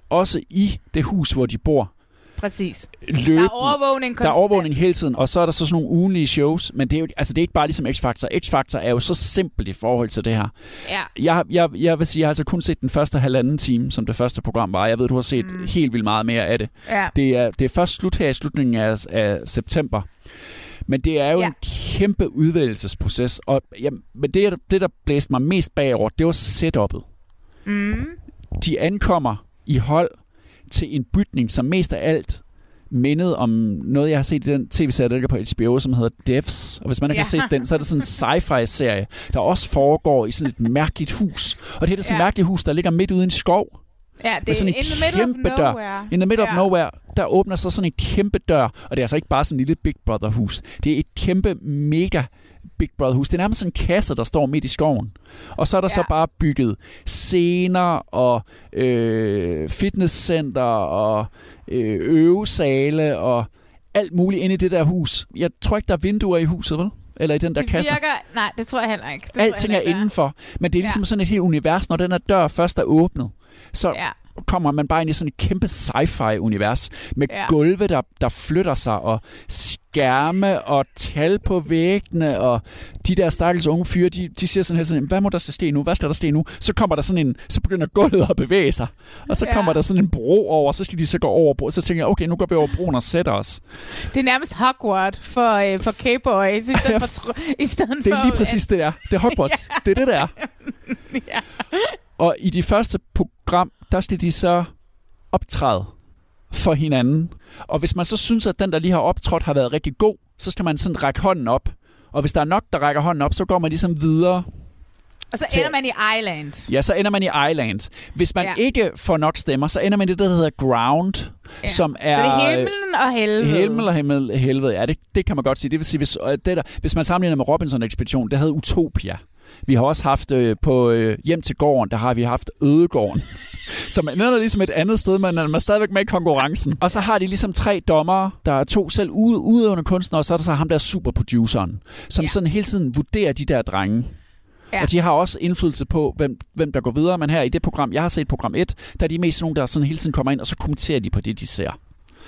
også i det hus, hvor de bor. Præcis. Løben. Der er overvågning konstant. Der er overvågning hele tiden, og så er der så sådan nogle ugenlige shows, men det er jo altså det er ikke bare ligesom X-Factor. X-Factor er jo så simpelt i forhold til det her. Ja. Jeg, jeg, jeg vil sige, jeg har altså kun set den første halvanden time, som det første program var. Jeg ved, du har set mm. helt vildt meget mere af det. Ja. Det, er, det er først slut her i slutningen af, af september. Men det er jo ja. en kæmpe udvælgelsesproces, og ja, men det, det, der blæste mig mest bagover, det var setup'et. Mm. De ankommer i hold til en bygning, som mest af alt mindede om noget, jeg har set i den tv-serie, der ligger på HBO, som hedder Devs. Og hvis man ikke ja. har set den, så er det sådan en sci-fi-serie, der også foregår i sådan et mærkeligt hus. Og det er det sådan et ja. mærkeligt hus, der ligger midt ude i en skov. Ja, det er sådan en kæmpe dør. In the middle ja. of nowhere, der åbner sig sådan en kæmpe dør. Og det er altså ikke bare sådan en lille Big Brother hus. Det er et kæmpe, mega Big Brother hus. Det er nærmest sådan en kasse, der står midt i skoven. Og så er der ja. så bare bygget scener og øh, fitnesscenter og øh, øvesale og alt muligt inde i det der hus. Jeg tror ikke, der er vinduer i huset, vel? Eller i den der det kasse. Virker, nej, det tror jeg heller ikke. Det Alting er indenfor. Men det er ligesom ja. sådan et helt univers, når den her dør først er åbnet. Så ja kommer man bare ind i sådan et kæmpe sci-fi-univers med ja. gulve, der, der flytter sig, og skærme og tal på væggene, og de der stakkels unge fyre, de, de siger sådan her sådan, hvad må der så ske nu? Hvad skal der ske nu? Så kommer der sådan en, så begynder gulvet at bevæge sig, og så ja. kommer der sådan en bro over, så skal de så gå over bro, så tænker jeg, okay, nu går vi over broen og sætter os. Det er nærmest Hogwarts for, øh, for K-boys, i stedet for, i stedet det er lige præcis det der. Det er Hogwarts. ja. Det er det der. ja. Og i de første program, der skal de så optræde for hinanden. Og hvis man så synes, at den, der lige har optrådt, har været rigtig god, så skal man sådan række hånden op. Og hvis der er nok, der rækker hånden op, så går man ligesom videre og så ender man i Island. Ja, så ender man i Island. Hvis man ja. ikke får nok stemmer, så ender man i det, der hedder Ground, ja. som er... Så det er himlen og helvede. Himmel og himmel, helvede, ja, det, det kan man godt sige. Det vil sige, hvis, det der, hvis man sammenligner med Robinson-ekspedition, det havde Utopia. Vi har også haft øh, på øh, hjem til gården, der har vi haft ødegården. så man ender ligesom et andet sted, men man er stadigvæk med i konkurrencen. Og så har de ligesom tre dommere, der er to selv udøvende kunstnere, og så er der så ham der superproduceren, som ja. sådan hele tiden vurderer de der drenge. Ja. Og de har også indflydelse på, hvem, hvem der går videre. Men her i det program, jeg har set program 1, der er de mest nogen, der sådan hele tiden kommer ind, og så kommenterer de på det, de ser.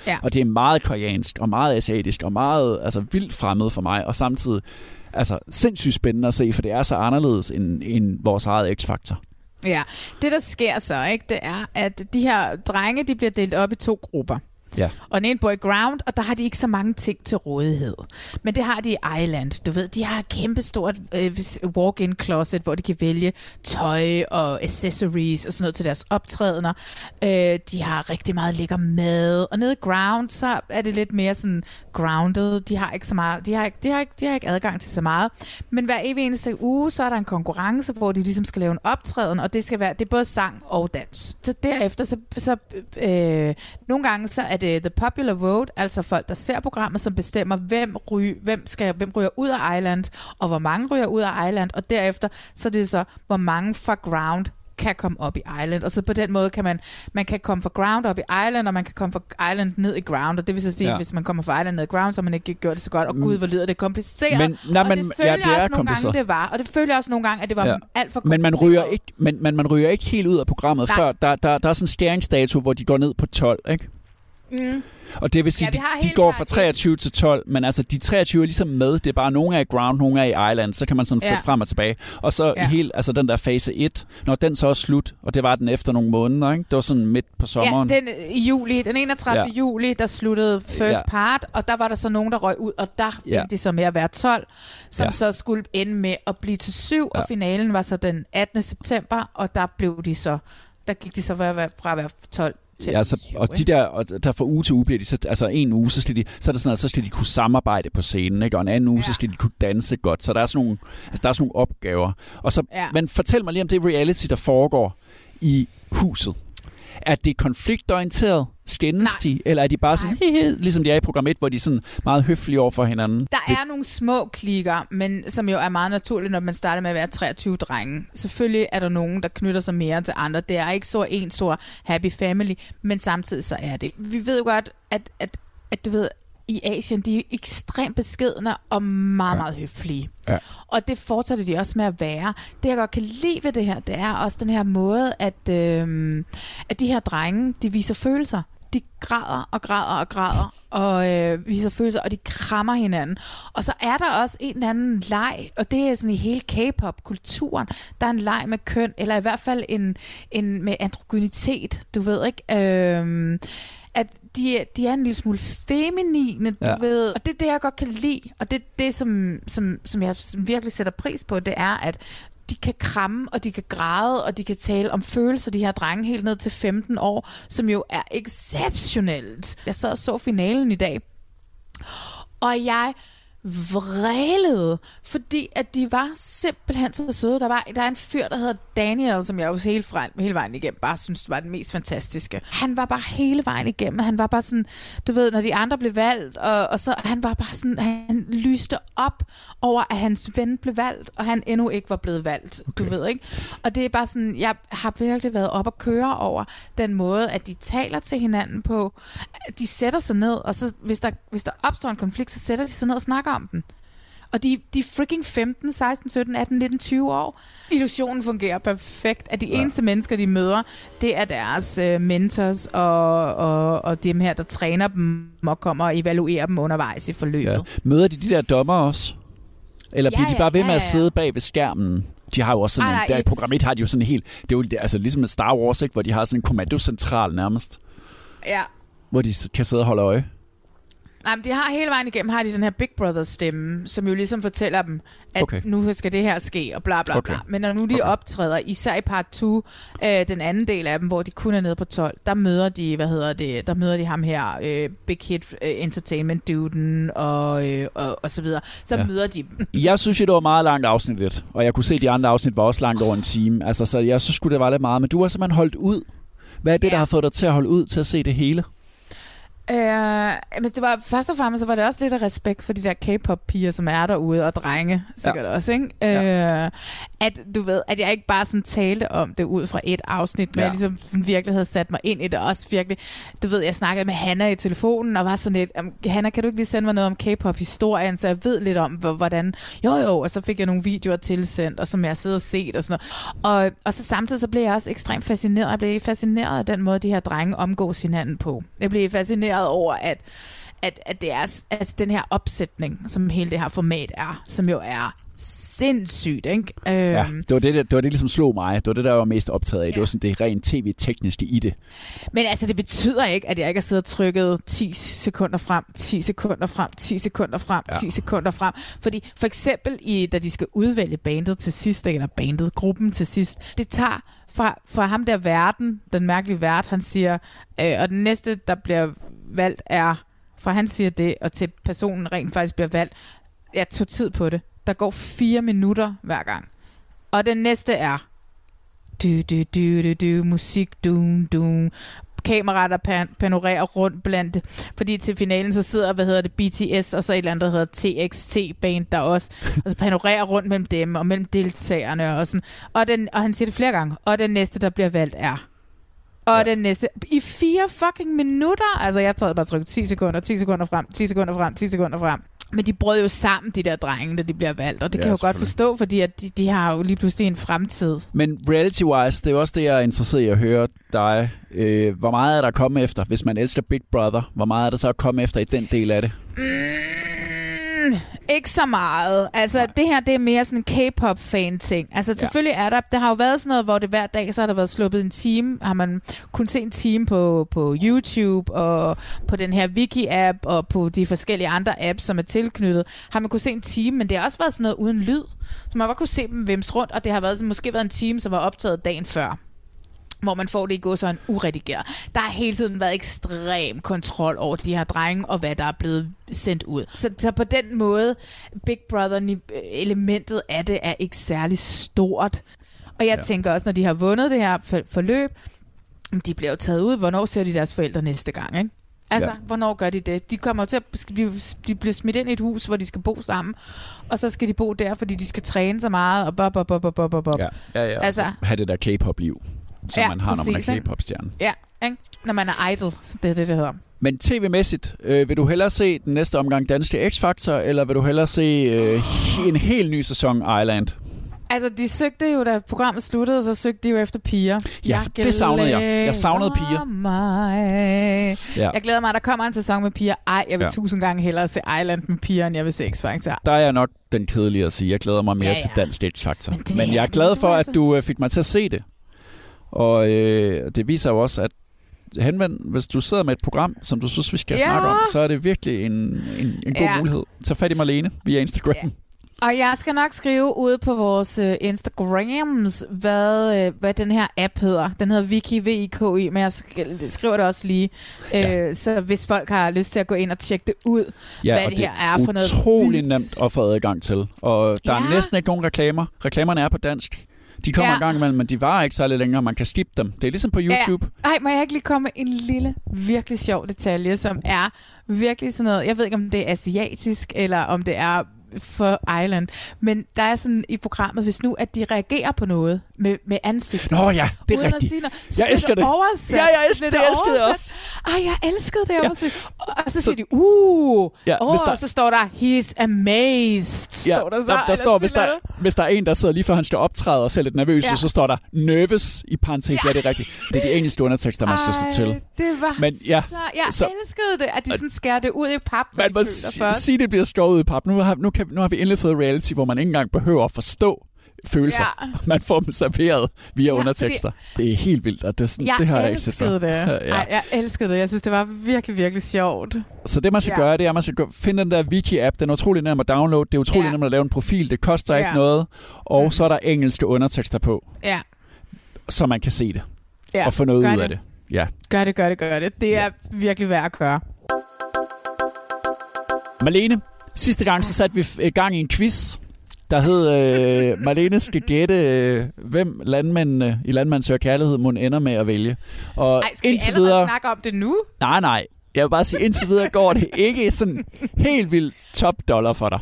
Ja. Og det er meget koreansk, og meget asiatisk, og meget altså, vildt fremmed for mig. Og samtidig altså, sindssygt spændende at se, for det er så anderledes end, end vores eget X-faktor. Ja, det der sker så, ikke, det er, at de her drenge, de bliver delt op i to grupper. Ja. Og den ene bor i ground, og der har de ikke så mange ting til rådighed. Men det har de i Island. Du ved, de har et kæmpestort øh, walk-in closet, hvor de kan vælge tøj og accessories og sådan noget til deres optrædener. Øh, de har rigtig meget lækker mad. Og nede i ground, så er det lidt mere sådan grounded. De har ikke så meget, de har, ikke, de har, ikke, de har ikke adgang til så meget. Men hver evig eneste uge, så er der en konkurrence, hvor de ligesom skal lave en optræden, og det skal være, det er både sang og dans. Så derefter, så, så øh, nogle gange, så er det det The Popular Vote, altså folk, der ser programmet, som bestemmer, hvem, ry, hvem, skal, hvem ryger ud af Island, og hvor mange ryger ud af Island, og derefter så er det så, hvor mange fra Ground kan komme op i Island. Og så på den måde kan man, man kan komme fra ground op i Island, og man kan komme fra Island ned i ground. Og det vil så sige, ja. Hvis man kommer fra Island ned i ground, så har man ikke gjort det så godt. Og gud, hvor lyder det kompliceret. Men- nej, og men- det føler ja, det er også nogle gange, kompliceret. det var. Og det føler jeg også nogle gange, at det var ja. alt for men man kompliceret. ryger ikke, men, men man ryger ikke helt ud af programmet, Nej. før der, der, der er sådan en skæringsdato, hvor de går ned på 12, ikke? Mm. Og det vil sige, Ja, de, de går fra 23 til 12, men altså de 23 er ligesom med. Det er bare nogle er i ground, nogle er i island. Så kan man sådan flytte Ja. frem og tilbage. Og så Ja. hele, altså den der fase 1, når den så er slut, og det var den efter nogle måneder, ikke? Det var sådan midt på sommeren. Ja, den, i juli, den 31. Ja. Juli, der sluttede first Ja. part, og der var der så nogen, der røg ud, og der Ja. ja. det så med at være 12, som ja. Så skulle ende med at blive til 7, ja. og finalen var så den 18. september, og der blev de så, der gik de så fra at være 12 til Ja, altså, og de der, og der fra uge til uge bliver de, så, altså en uge, så skal de, så er det sådan, at så skal de kunne samarbejde på scenen, ikke? og en anden uge, ja. så skal de kunne danse godt. Så der er sådan nogle, altså, der er sådan nogle opgaver. Og så, ja. Men fortæl mig lige om det reality, der foregår i huset. Er det konfliktorienteret? Skændes de? Eller er de bare sådan, hehe, ligesom de er i program 1, hvor de er sådan meget høflige over for hinanden? Der er nogle små klikker, men som jo er meget naturligt, når man starter med at være 23 drenge. Selvfølgelig er der nogen, der knytter sig mere til andre. Det er ikke så en stor happy family, men samtidig så er det. Vi ved jo godt, at, at, at du ved, i Asien, de er ekstremt beskedne og meget, meget høflige. Ja. Og det fortsætter de også med at være. Det, jeg godt kan lide ved det her, det er også den her måde, at, øh, at de her drenge, de viser følelser. De græder og græder og græder og øh, viser følelser, og de krammer hinanden. Og så er der også en eller anden leg, og det er sådan i hele K-pop-kulturen. Der er en leg med køn, eller i hvert fald en, en med androgynitet, du ved ikke. Øh, at de, de er en lille smule feminine, du Ja. ved. Og det er det, jeg godt kan lide. Og det det, som, som, som jeg virkelig sætter pris på, det er, at de kan kramme, og de kan græde, og de kan tale om følelser, de her drenge helt ned til 15 år, som jo er exceptionelt. Jeg sad og så finalen i dag, og jeg vrælede, fordi at de var simpelthen så søde. Der, var, der er en fyr, der hedder Daniel, som jeg jo hele, vejen, hele vejen igennem bare synes var den mest fantastiske. Han var bare hele vejen igennem. Han var bare sådan, du ved, når de andre blev valgt, og, og så han var bare sådan, han lyste op over, at hans ven blev valgt, og han endnu ikke var blevet valgt, okay. du ved ikke. Og det er bare sådan, jeg har virkelig været op og køre over den måde, at de taler til hinanden på. De sætter sig ned, og så hvis der, hvis der opstår en konflikt, så sætter de sig ned og snakker den. Og de, de freaking 15, 16, 17, 18, 19, 20 år. Illusionen fungerer perfekt. At de ja. eneste mennesker, de møder, det er deres øh, mentors og, og, og dem her, der træner dem og kommer og evaluerer dem undervejs i forløbet. Ja. Møder de de der dommer også? Eller bliver Ja, de bare ved ja, med at ja, ja. sidde bag ved skærmen? De har jo også sådan Ej, en, der i program 1 har de jo sådan helt, det er jo altså ligesom Star Wars, ikke, hvor de har sådan en kommandocentral nærmest, Ja. hvor de kan sidde og holde øje. Nej, men de har hele vejen igennem, har de den her Big Brother stemme, som jo ligesom fortæller dem, at Okay. nu skal det her ske, og bla bla Okay. bla. Men når nu de okay. optræder, især i part 2, øh, den anden del af dem, hvor de kun er nede på 12, der møder de, hvad hedder det, der møder de ham her, øh, Big Hit øh, Entertainment Duden, og, øh, og, og så videre. Så Ja. møder de dem. Jeg synes, det var meget langt afsnit lidt, og jeg kunne se, at de andre afsnit var også langt over en time. Altså, så jeg synes det var lidt meget, men du har simpelthen holdt ud. Hvad er det, ja. der har fået dig til at holde ud til at se det hele? Øh, men det var først og fremmest, så var det også lidt af respekt for de der K-pop-piger, som er derude, og drenge sikkert ja. også, ikke? Ja. Øh, at du ved, at jeg ikke bare sådan talte om det ud fra et afsnit, men Ja. ja. jeg ligesom virkelig havde sat mig ind i det også virkelig. Du ved, jeg snakkede med Hanna i telefonen, og var sådan lidt, "Am, Hanna, kan du ikke lige sende mig noget om K-pop-historien, så jeg ved lidt om, hvor- hvordan... Jo, jo, og så fik jeg nogle videoer tilsendt, og som jeg sidder og set og sådan noget. Og, og så samtidig så blev jeg også ekstremt fascineret. Jeg blev fascineret af den måde, de her drenge omgås hinanden på. Jeg blev fascineret over, at, at, at det er altså, den her opsætning, som hele det her format er, som jo er sindssygt, ikke? Ja, Øhm, det var det, der, det var det, ligesom slog mig. Det var det, der var mest optaget af. Det var sådan det rent tv-tekniske i det. Men altså, det betyder ikke, at jeg ikke har siddet og trykket 10 sekunder frem, 10 sekunder frem, 10 sekunder frem, Ja. 10 sekunder frem. Fordi for eksempel, i, da de skal udvælge bandet til sidst, eller bandet, gruppen til sidst, det tager fra, fra ham der verden, den mærkelige vært, han siger, øh, og den næste, der bliver valgt, er, fra han siger det, og til personen rent faktisk bliver valgt, jeg tog tid på det. Der går fire minutter hver gang. Og den næste er du, du, du, du, du, musik, du, du, kamera, der pan- panorerer rundt blandt, fordi til finalen så sidder, hvad hedder det, BTS, og så et eller andet, der hedder TXT-band, der også, og så panorerer rundt mellem dem, og mellem deltagerne, og sådan, og, den, og han siger det flere gange, og den næste, der bliver valgt, er og ja. den næste, i fire fucking minutter, altså jeg tager bare trykke 10 sekunder, 10 sekunder frem, 10 sekunder frem, 10 sekunder frem. Men de brød jo sammen, de der drenge, da de bliver valgt. Og det Ja, kan jeg jo godt forstå, fordi at de, de har jo lige pludselig en fremtid. Men reality-wise, det er jo også det, jeg er interesseret i at høre dig. Øh, hvor meget er der at komme efter, hvis man elsker Big Brother? Hvor meget er der så at komme efter i den del af det? Mm, ikke så meget. Altså, Nej. det her, det er mere sådan en K-pop-fan-ting. Altså, selvfølgelig er der... Der har jo været sådan noget, hvor det hver dag, så har der været sluppet en time. Har man kun se en time på, på YouTube, og på den her Wiki-app, og på de forskellige andre apps, som er tilknyttet. Har man kunne se en time, men det har også været sådan noget uden lyd. Så man har bare kunne se dem vims rundt, og det har været, sådan- måske været en time, som var optaget dagen før hvor man får det i går så en uredigeret. Der har hele tiden været ekstrem kontrol over de her drenge, og hvad der er blevet sendt ud. Så, så på den måde, Big Brother-elementet af det er ikke særlig stort. Og jeg ja. tænker også, når de har vundet det her for- forløb, de bliver jo taget ud. Hvornår ser de deres forældre næste gang, ikke? Altså, Ja. hvornår gør de det? De kommer til at blive, de bliver smidt ind i et hus, hvor de skal bo sammen, og så skal de bo der, fordi de skal træne så meget, og bob, bob, bob, bob, bob, bob. Ja, ja, ja. Altså, have det der K-pop-liv, som Ja, man har, når man er? K-pop-stjerne. Ja, ikke? når man er idol, så det er det, det hedder. Men tv-mæssigt, øh, vil du hellere se den næste omgang Danske X-Factor, eller vil du hellere se øh, en helt ny sæson Island? Altså, de søgte jo, da programmet sluttede, så søgte de jo efter piger. Ja, for det savnede jeg. Jeg savnede piger. Mig. Ja. Jeg glæder mig, at der kommer en sæson med piger. Ej, jeg vil Ja. tusind gange hellere se Island med piger, end jeg vil se X-Factor. Der er jeg nok den kedelige at sige. Jeg glæder mig mere ja, Ja, til Dansk X-Factor. Men, Men jeg er glad for, at du øh, fik mig til at se det. Og øh, det viser jo også, at henvend, hvis du sidder med et program, som du synes, vi skal Ja. snakke om, så er det virkelig en, en, en god Ja. mulighed. Tag fat i Marlene via Instagram. Ja. Og jeg skal nok skrive ude på vores øh, Instagrams, hvad, øh, hvad den her app hedder. Den hedder Wiki, V-I-K-I, men jeg sk- skriver det også lige. Ja. Øh, så hvis folk har lyst til at gå ind og tjekke det ud, Ja, hvad og det her er for noget utrolig vildt. nemt at få adgang til. Og der ja. er Ja. næsten ikke nogen reklamer. Reklamerne er på dansk. De kommer ja. En gang imellem, men de varer ikke særlig længere. Man kan skippe dem. Det er ligesom på YouTube. Ja. Ej, må jeg ikke lige komme med en lille, virkelig sjov detalje, som er virkelig sådan noget, jeg ved ikke, om det er asiatisk, eller om det er for Island, men der er sådan i programmet, hvis nu, at de reagerer på noget med, med ansigt. Nå ja, det er uden At rigtigt. sige noget, Jeg bliver elsker det. Oversat. Ja, jeg elsker- det elskede jeg oversat. Ej, jeg elskede det. Ja. Ja. Og så siger de, uh, Ja, oh, der- og så står der, he's amazed. Ja, står der, så, der, der står, hvis der, hvis der er en, der sidder lige før han skal optræde og ser lidt nervøs, ja. Så står der nervous i parentes. Ja. ja, det er rigtigt. Det er de engelske undertekster, man skal til. Det var Men ja, så... Jeg så- elskede det, at de sådan skærer det ud i pap, Man må sige, det bliver skåret ud i pap. Nu har, nu, kan, nu har vi endelig fået reality, hvor man ikke engang behøver at forstå følelser. Ja. Man får dem serveret via Ja, undertekster. Det er helt vildt, og det, sådan, Jeg det har jeg ikke set før. det. Ja. Ej, jeg elskede det. Jeg synes, det var virkelig, virkelig sjovt. Så det, man skal ja. Ja. gøre, det er, at man skal gå- finde den der Wiki-app. Den er utrolig nem at downloade. Det er utrolig Ja. nemt at lave en profil. Det koster ikke Ja. noget. Og så er der engelske undertekster på, Ja, så man kan se det. ja. og få noget gør ud det. af det. Ja. Gør det, gør det, gør det. Det er virkelig værd at gøre. Malene, sidste gang så satte vi i gang i en quiz, der hed øh, Malene skal gætte, øh, hvem landmændene i Landmand søger kærlighed må ender med at vælge. Og Ej, skal vi indtil allerede videre, snakke om det nu? nej, nej, jeg vil bare sige, indtil videre går det ikke sådan helt vildt top dollar for dig.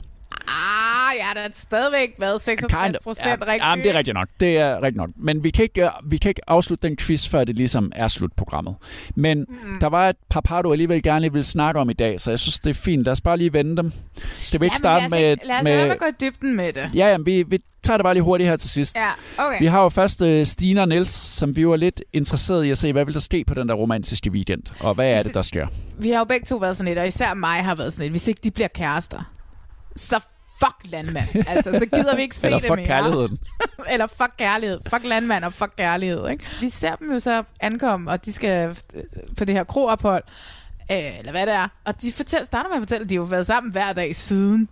Jeg har da stadigvæk været 66 procent ja, rigtig. Jamen, det er rigtigt nok. Det er rigtigt nok. Men vi kan, ikke, øh, vi kan ikke afslutte den quiz, før det ligesom er slutprogrammet. Men mm. der var et par par, du alligevel gerne lige vil snakke om i dag, så jeg synes, det er fint. Lad os bare lige vende dem. Skal vi ikke starte Jamen, med... lad os, ikke, lad os med med at gå i dybden med det. Ja, jamen, vi, vi tager det bare lige hurtigt her til sidst. Ja, okay. Vi har jo først uh, Stina og Niels, som vi var lidt interesseret i at se, hvad vil der ske på den der romantiske weekend, og hvad er det, der sker? Vi har jo begge to været sådan lidt, og især mig har været sådan lidt, hvis ikke de bliver kærester, så fuck landmand. Altså, så gider vi ikke se Eller det fuck mere. kærligheden. Eller fuck kærlighed. Fuck landmand og fuck kærlighed. Ikke? Vi ser dem jo så ankomme, og de skal øh, på det her kroophold, øh, eller hvad det er. Og de fortæller, starter med at fortælle, at de har jo været sammen hver dag siden.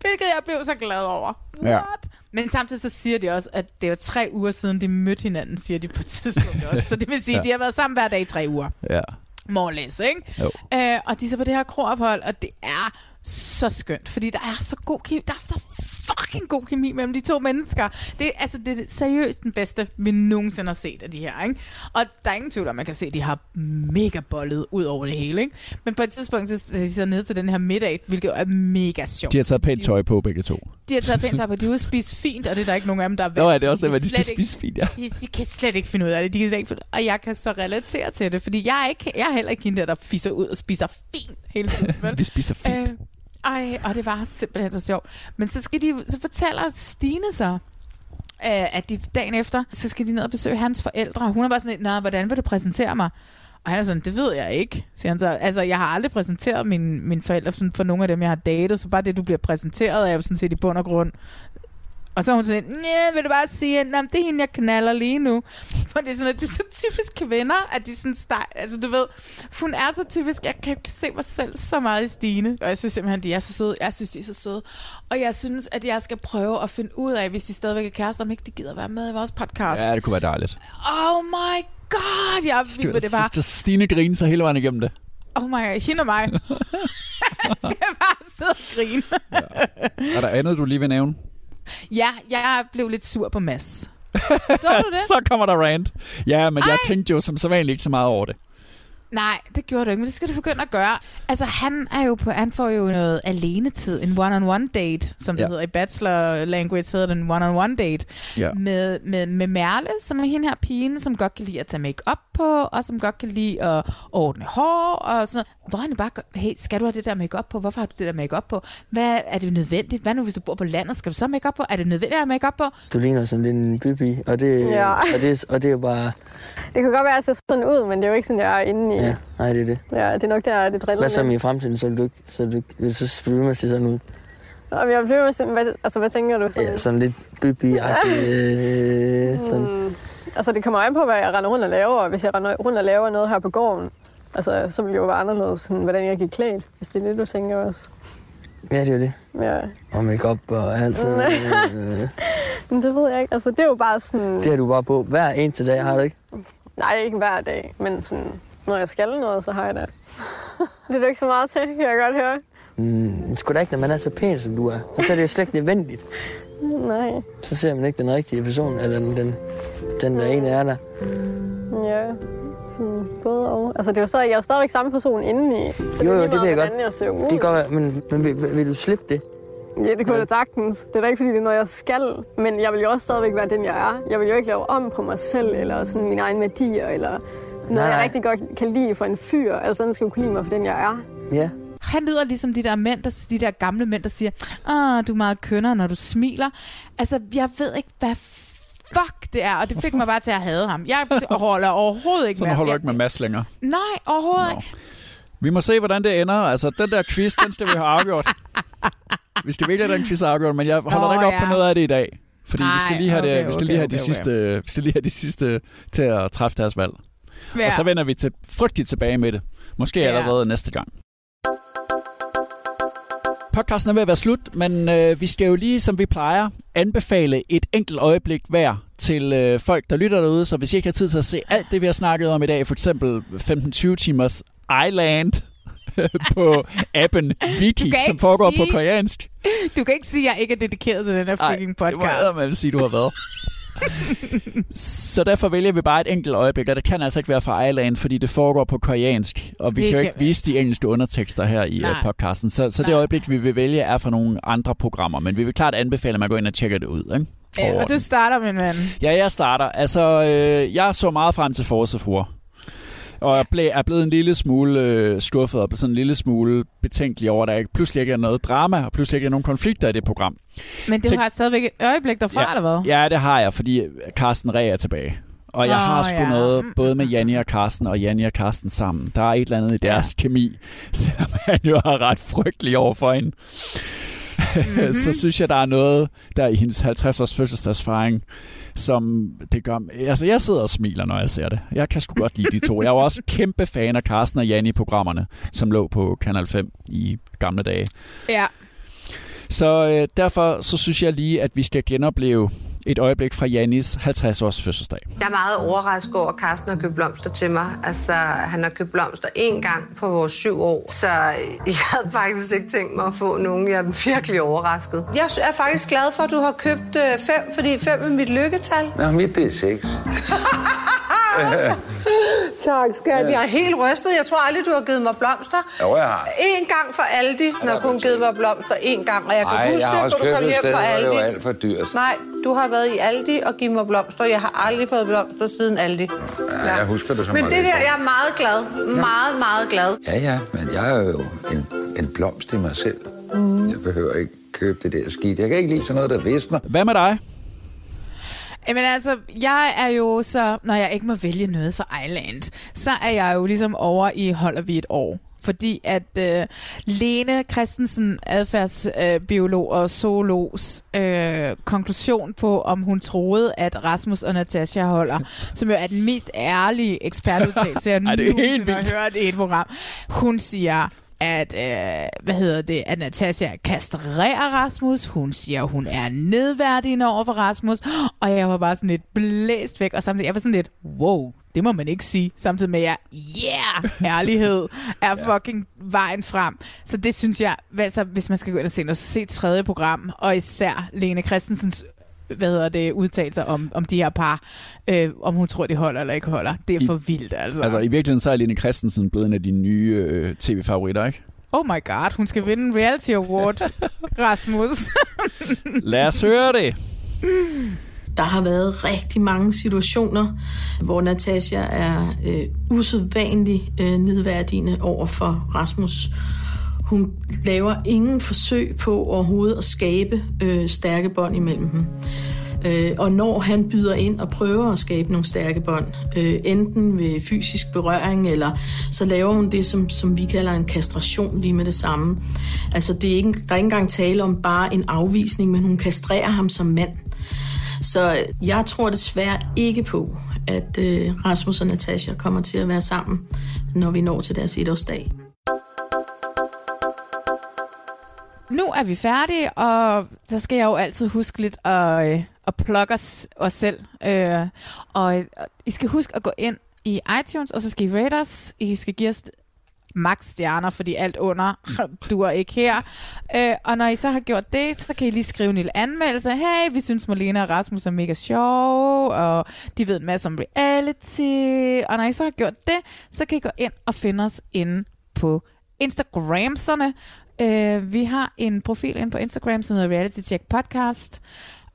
Hvilket jeg blev så glad over. Ja. What? Men samtidig så siger de også, at det var tre uger siden, de mødte hinanden, siger de på et tidspunkt også. Så det vil sige, Ja. at de har været sammen hver dag i tre uger. Ja. More or less, ikke? Jo. Øh, og de er så på det her kroophold, og det er så skønt, fordi der er så god kemi. Der er så fucking god kemi mellem de to mennesker. Det, altså, det er seriøst den bedste, vi nogensinde har set af de her. Ikke? Og der er ingen tvivl om, man kan se, at de har mega bollet ud over det hele. Ikke? Men på et tidspunkt, så de så ned til den her middag, hvilket er mega sjovt. De har taget pænt tøj på, begge to. De har taget pænt tøj på, de er ude at spise fint, og det er der ikke nogen af dem, der er Nå, er det også det, de de skal ikke- spise fint, ja. De, de, kan slet ikke finde ud af det. De kan slet ikke finde, og jeg kan så relatere til det, fordi jeg er, ikke, jeg er heller ikke hende der, der fisser ud og spiser fint hele tiden. Vi spiser fint. Øh, ej, og det var simpelthen så sjovt. Men så, skal de, så fortæller Stine så, øh, at de dagen efter, så skal de ned og besøge hans forældre. Hun er bare sådan lidt, Nå, hvordan vil du præsentere mig? Og han er sådan, det ved jeg ikke, siger han så. Altså, jeg har aldrig præsenteret mine, mine forældre sådan for nogle af dem, jeg har datet, så bare det, du bliver præsenteret, er jo sådan set i bund og grund. Og så er hun sådan, nej, vil du bare sige, at det er hende, jeg knaller lige nu. For det er, sådan, at det er så typisk kvinder, at de sådan start, altså du ved, hun er så typisk, jeg kan se mig selv så meget i Stine. Og jeg synes simpelthen, de er så søde. Jeg synes, de er så søde. Og jeg synes, at jeg skal prøve at finde ud af, hvis de stadigvæk er kærester, om ikke de gider være med i vores podcast. Ja, det kunne være dejligt. Oh my god, jeg er vild med det bare. Så Stine griner sig hele vejen igennem det. Oh my god, hende og mig. jeg skal bare sidde og grine. Er der andet, du lige vil nævne? Ja, jeg blev lidt sur på Mads. Så du det? så kommer der rant. Ja, men Ej. jeg tænkte jo som så vanligt ikke så meget over det. Nej, det gjorde du ikke, men det skal du begynde at gøre. Altså, han er jo på, han får jo noget alenetid, en one-on-one date, som det Ja. hedder i bachelor language, hedder det en one-on-one date, Ja. med, med, med Merle, som er hende her pigen, som godt kan lide at tage make-up på, og som godt kan lide at ordne hår, og sådan noget. Hvor han bare, gør- hey, skal du have det der make-up på? Hvorfor har du det der make-up på? Hvad er det nødvendigt? Hvad nu, hvis du bor på landet? Skal du så make-up på? Er det nødvendigt at have make-up på? Du ligner sådan lidt en bybi, og det, Ja. og det, og det er jo bare... Det kan godt være, at jeg ser sådan ud, men det er jo ikke sådan, jeg er inde i. Ja, nej, det er det. Ja, det er nok der, det driller Hvad så med i fremtiden, så vil du ikke, så vil du, ikke- vil du så blive ved med at se sådan ud? Og jeg bliver med sådan, hvad, altså, hvad tænker du? Sådan? Ja, sådan lidt bybi-agtig. Øh, sådan. Mm, altså, det kommer an på, hvad jeg render rundt og laver. og Hvis jeg render rundt og laver noget her på gården, altså, så vil det jo være anderledes, sådan, hvordan jeg gik klædt, hvis det er det, du tænker også. Ja, det er jo det. Ja. Og make-up og alt sådan. øh, Men det ved jeg ikke. Altså, det er jo bare sådan... det har du bare på hver eneste dag, har du ikke? Nej, ikke hver dag, men sådan, når jeg skal noget, så har jeg det. det er du ikke så meget til, kan jeg godt høre. Mm, sgu da ikke, når man er så pæn, som du er. Og så er det jo slet ikke nødvendigt. Nej. Så ser man ikke den rigtige person, eller den, den, den der ene er der. Ja, sådan, både og. Altså, det jo så, jeg er stadigvæk samme person indeni. Så Jo, jo, det ved jeg godt. jeg ser. Det være, men, men vil, vil, du slippe det? Ja, det kunne jeg sagtens. Det er da ikke, fordi det er noget, jeg skal. Men jeg vil jo også stadigvæk være den, jeg er. Jeg vil jo ikke lave om på mig selv, eller sådan mine egne værdier, eller noget, Nej, jeg rigtig godt kan lide for en fyr. Altså, den skal jo kunne lide mig for den, jeg er. Ja. Han lyder ligesom de der mænd, der, de der gamle mænd, der siger, ah, du er meget kønner, når du smiler. Altså, jeg ved ikke, hvad fuck det er, og det fik mig bare til at hade ham. Jeg holder overhovedet ikke Sådan med holder du ham. ikke med Mads længere. Nej, overhovedet ikke. Vi må se, hvordan det ender. Altså, den der quiz, den skal vi have afgjort. Vi skal virkelig have den quiz afgjort, men jeg holder Nå, da ikke op på ja. noget af det i dag. Fordi vi skal Ej, lige have, det, vi skal okay, lige have de okay. sidste, vi skal lige have de sidste til at træffe deres valg. Ja. Og så vender vi til frygteligt tilbage med det. Måske Ja. allerede næste gang. Podcasten er ved at være slut, men øh, vi skal jo lige, som vi plejer, anbefale et enkelt øjeblik hver til øh, folk, der lytter derude. Så hvis I ikke har tid til at se alt det, vi har snakket om i dag, for eksempel 15-20 timers Island på appen kan som foregår sige- på koreansk. Du kan ikke sige, at jeg ikke er dedikeret til den her freaking podcast. Det må jeg sige, du har været. Så derfor vælger vi bare et enkelt øjeblik, og det kan altså ikke være fra Island, fordi det foregår på koreansk, og vi Det kan jo ikke vise de engelske undertekster her i Nej. Nej. podcasten. Så, så det Nej. øjeblik, vi vil vælge, er fra nogle andre programmer, men vi vil klart anbefale, at man går ind og tjekker det ud. Ikke? Ja, og du starter, min ven. Ja, jeg starter. Altså, øh, jeg så meget frem til Forsefruer. Og jeg er blevet en lille smule øh, skuffet og blevet sådan en lille smule betænkelig over, at der ikke, pludselig ikke er noget drama, og pludselig ikke er nogen konflikter i det program. Men du Tænk- har stadigvæk et øjeblik derfra, ja, eller hvad? Ja, det har jeg, fordi Carsten Ræ er tilbage. Og jeg Åh, har sgu ja. noget både med Janni og Carsten, og Janni og Carsten sammen. Der er et eller andet i deres ja. kemi, selvom han jo har ret frygtelig over for hende. Mm-hmm. så synes jeg, der er noget der i hendes 50-års fødselsdagsfejring, som det gør... Altså, jeg sidder og smiler, når jeg ser det. Jeg kan sgu godt lide de to. Jeg var også kæmpe fan af Carsten og Janni programmerne, som lå på Kanal 5 i gamle dage. Ja. Så øh, derfor så synes jeg lige, at vi skal genopleve et øjeblik fra Janis 50-års fødselsdag. Jeg er meget overrasket over, at Carsten har købt blomster til mig. Altså, han har købt blomster én gang på vores syv år, så jeg havde faktisk ikke tænkt mig at få nogen. Jeg er virkelig overrasket. Jeg er faktisk glad for, at du har købt øh, fem, fordi fem er mit lykketal. Ja, mit det er seks. tak, skat. Jeg er helt rystet. Jeg tror aldrig, du har givet mig blomster. Jo, jeg har. En gang for Aldi, når du kun givet mig blomster en gang. Og jeg kan Ej, huske jeg har det, for du købt kom et hjem sted, fra hvor det Aldi. var alt for dyrt. Nej, du har været i Aldi og givet mig blomster. Jeg har aldrig fået blomster siden Aldi. Ja, jeg husker det som Men det der, jeg er meget glad. Meget, meget glad. Ja, ja, men jeg er jo en, en blomst i mig selv. Mm. Jeg behøver ikke købe det der skidt. Jeg kan ikke lide sådan noget, der visner. Hvad med dig? Jamen altså, jeg er jo så, når jeg ikke må vælge noget for Island, så er jeg jo ligesom over i holder vi et år. Fordi at øh, Lene Christensen, adfærdsbiolog og zoologs øh, konklusion på, om hun troede, at Rasmus og Natasha holder, som jo er den mest ærlige ekspertudtalelse, jeg nogensinde har hørt i et program. Hun siger, at, øh, hvad hedder det, at Natasha kastrerer Rasmus. Hun siger, hun er nedværdigende over for Rasmus. Og jeg var bare sådan lidt blæst væk. Og samtidig, jeg var sådan lidt, wow, det må man ikke sige. Samtidig med, at jeg, yeah, ærlighed er fucking vejen frem. Så det synes jeg, altså, hvis man skal gå ind og se noget, så se tredje program. Og især Lene Christensens hvad hedder det, udtalelser om, om de her par, øh, om hun tror, de holder eller ikke holder. Det er for vildt, altså. Altså, i virkeligheden så er Line Christensen blevet en af dine nye øh, tv-favoritter, ikke? Oh my god, hun skal vinde en reality award, Rasmus. Lad os høre det. Der har været rigtig mange situationer, hvor Natasha er øh, usædvanligt øh, nedværdigende over for Rasmus. Hun laver ingen forsøg på overhovedet at skabe øh, stærke bånd imellem dem. Øh, og når han byder ind og prøver at skabe nogle stærke bånd, øh, enten ved fysisk berøring, eller så laver hun det, som, som vi kalder en kastration lige med det samme. Altså, det er ikke, der er ikke engang tale om bare en afvisning, men hun kastrerer ham som mand. Så jeg tror desværre ikke på, at øh, Rasmus og Natasha kommer til at være sammen, når vi når til deres etårsdag. Nu er vi færdige, og så skal jeg jo altid huske lidt at, øh, at plukke os, os selv. Øh, og, og I skal huske at gå ind i iTunes, og så skal I rate os. I skal give os max stjerner, fordi alt under duer ikke her. Øh, og når I så har gjort det, så kan I lige skrive en lille anmeldelse. Hey, vi synes Malene og Rasmus er mega sjove, og de ved en masse om reality. Og når I så har gjort det, så kan I gå ind og finde os inde på Instagramserne. Øh, vi har en profil inde på Instagram, som hedder Reality Check Podcast.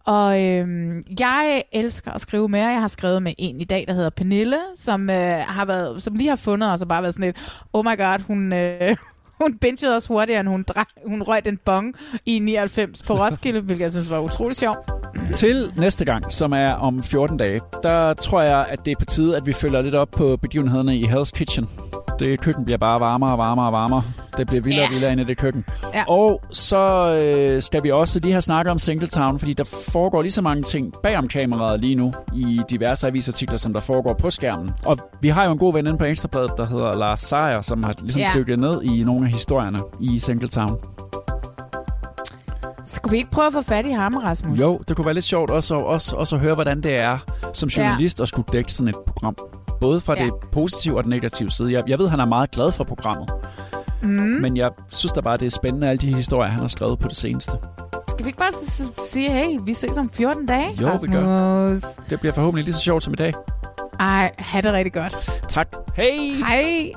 Og øhm, jeg elsker at skrive med, Jeg har skrevet med en i dag, der hedder Pernille, som, øh, har været, som lige har fundet os og bare været sådan lidt, oh my god, hun, øh, hun bingede os hurtigere, end hun, drej, hun røg den bong i 99 på Roskilde, hvilket jeg synes var utrolig sjovt. Til næste gang, som er om 14 dage, der tror jeg, at det er på tide, at vi følger lidt op på begivenhederne i Hell's Kitchen. Det køkken bliver bare varmere og varmere og varmere. Det bliver vildere og Ja. vildere inde i det køkken. Ja. Og så øh, skal vi også lige have snakket om Singletown, fordi der foregår lige så mange ting bag om kameraet lige nu i diverse avisartikler, som der foregår på skærmen. Og vi har jo en god ven inde på Ekstrabladet, der hedder Lars Seier, som har ligesom Ja. dykket ned i nogle af historierne i Singletown. Skulle vi ikke prøve at få fat i ham, Rasmus? Jo, det kunne være lidt sjovt også, også, også at høre, hvordan det er som journalist at skulle dække sådan et program. Både fra Ja. det positive og den negative side. Jeg, jeg ved, han er meget glad for programmet. Mm. Men jeg synes da bare, det er spændende, alle de historier, han har skrevet på det seneste. Skal vi ikke bare sige, hey, vi ses om 14 dage, Jo, Rasmus? vi gør. Det bliver forhåbentlig lige så sjovt som i dag. Ej, ha' det rigtig godt. Tak. Hej! Hej!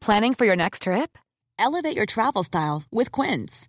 Planning for your next trip? Elevate your travel style with Quince.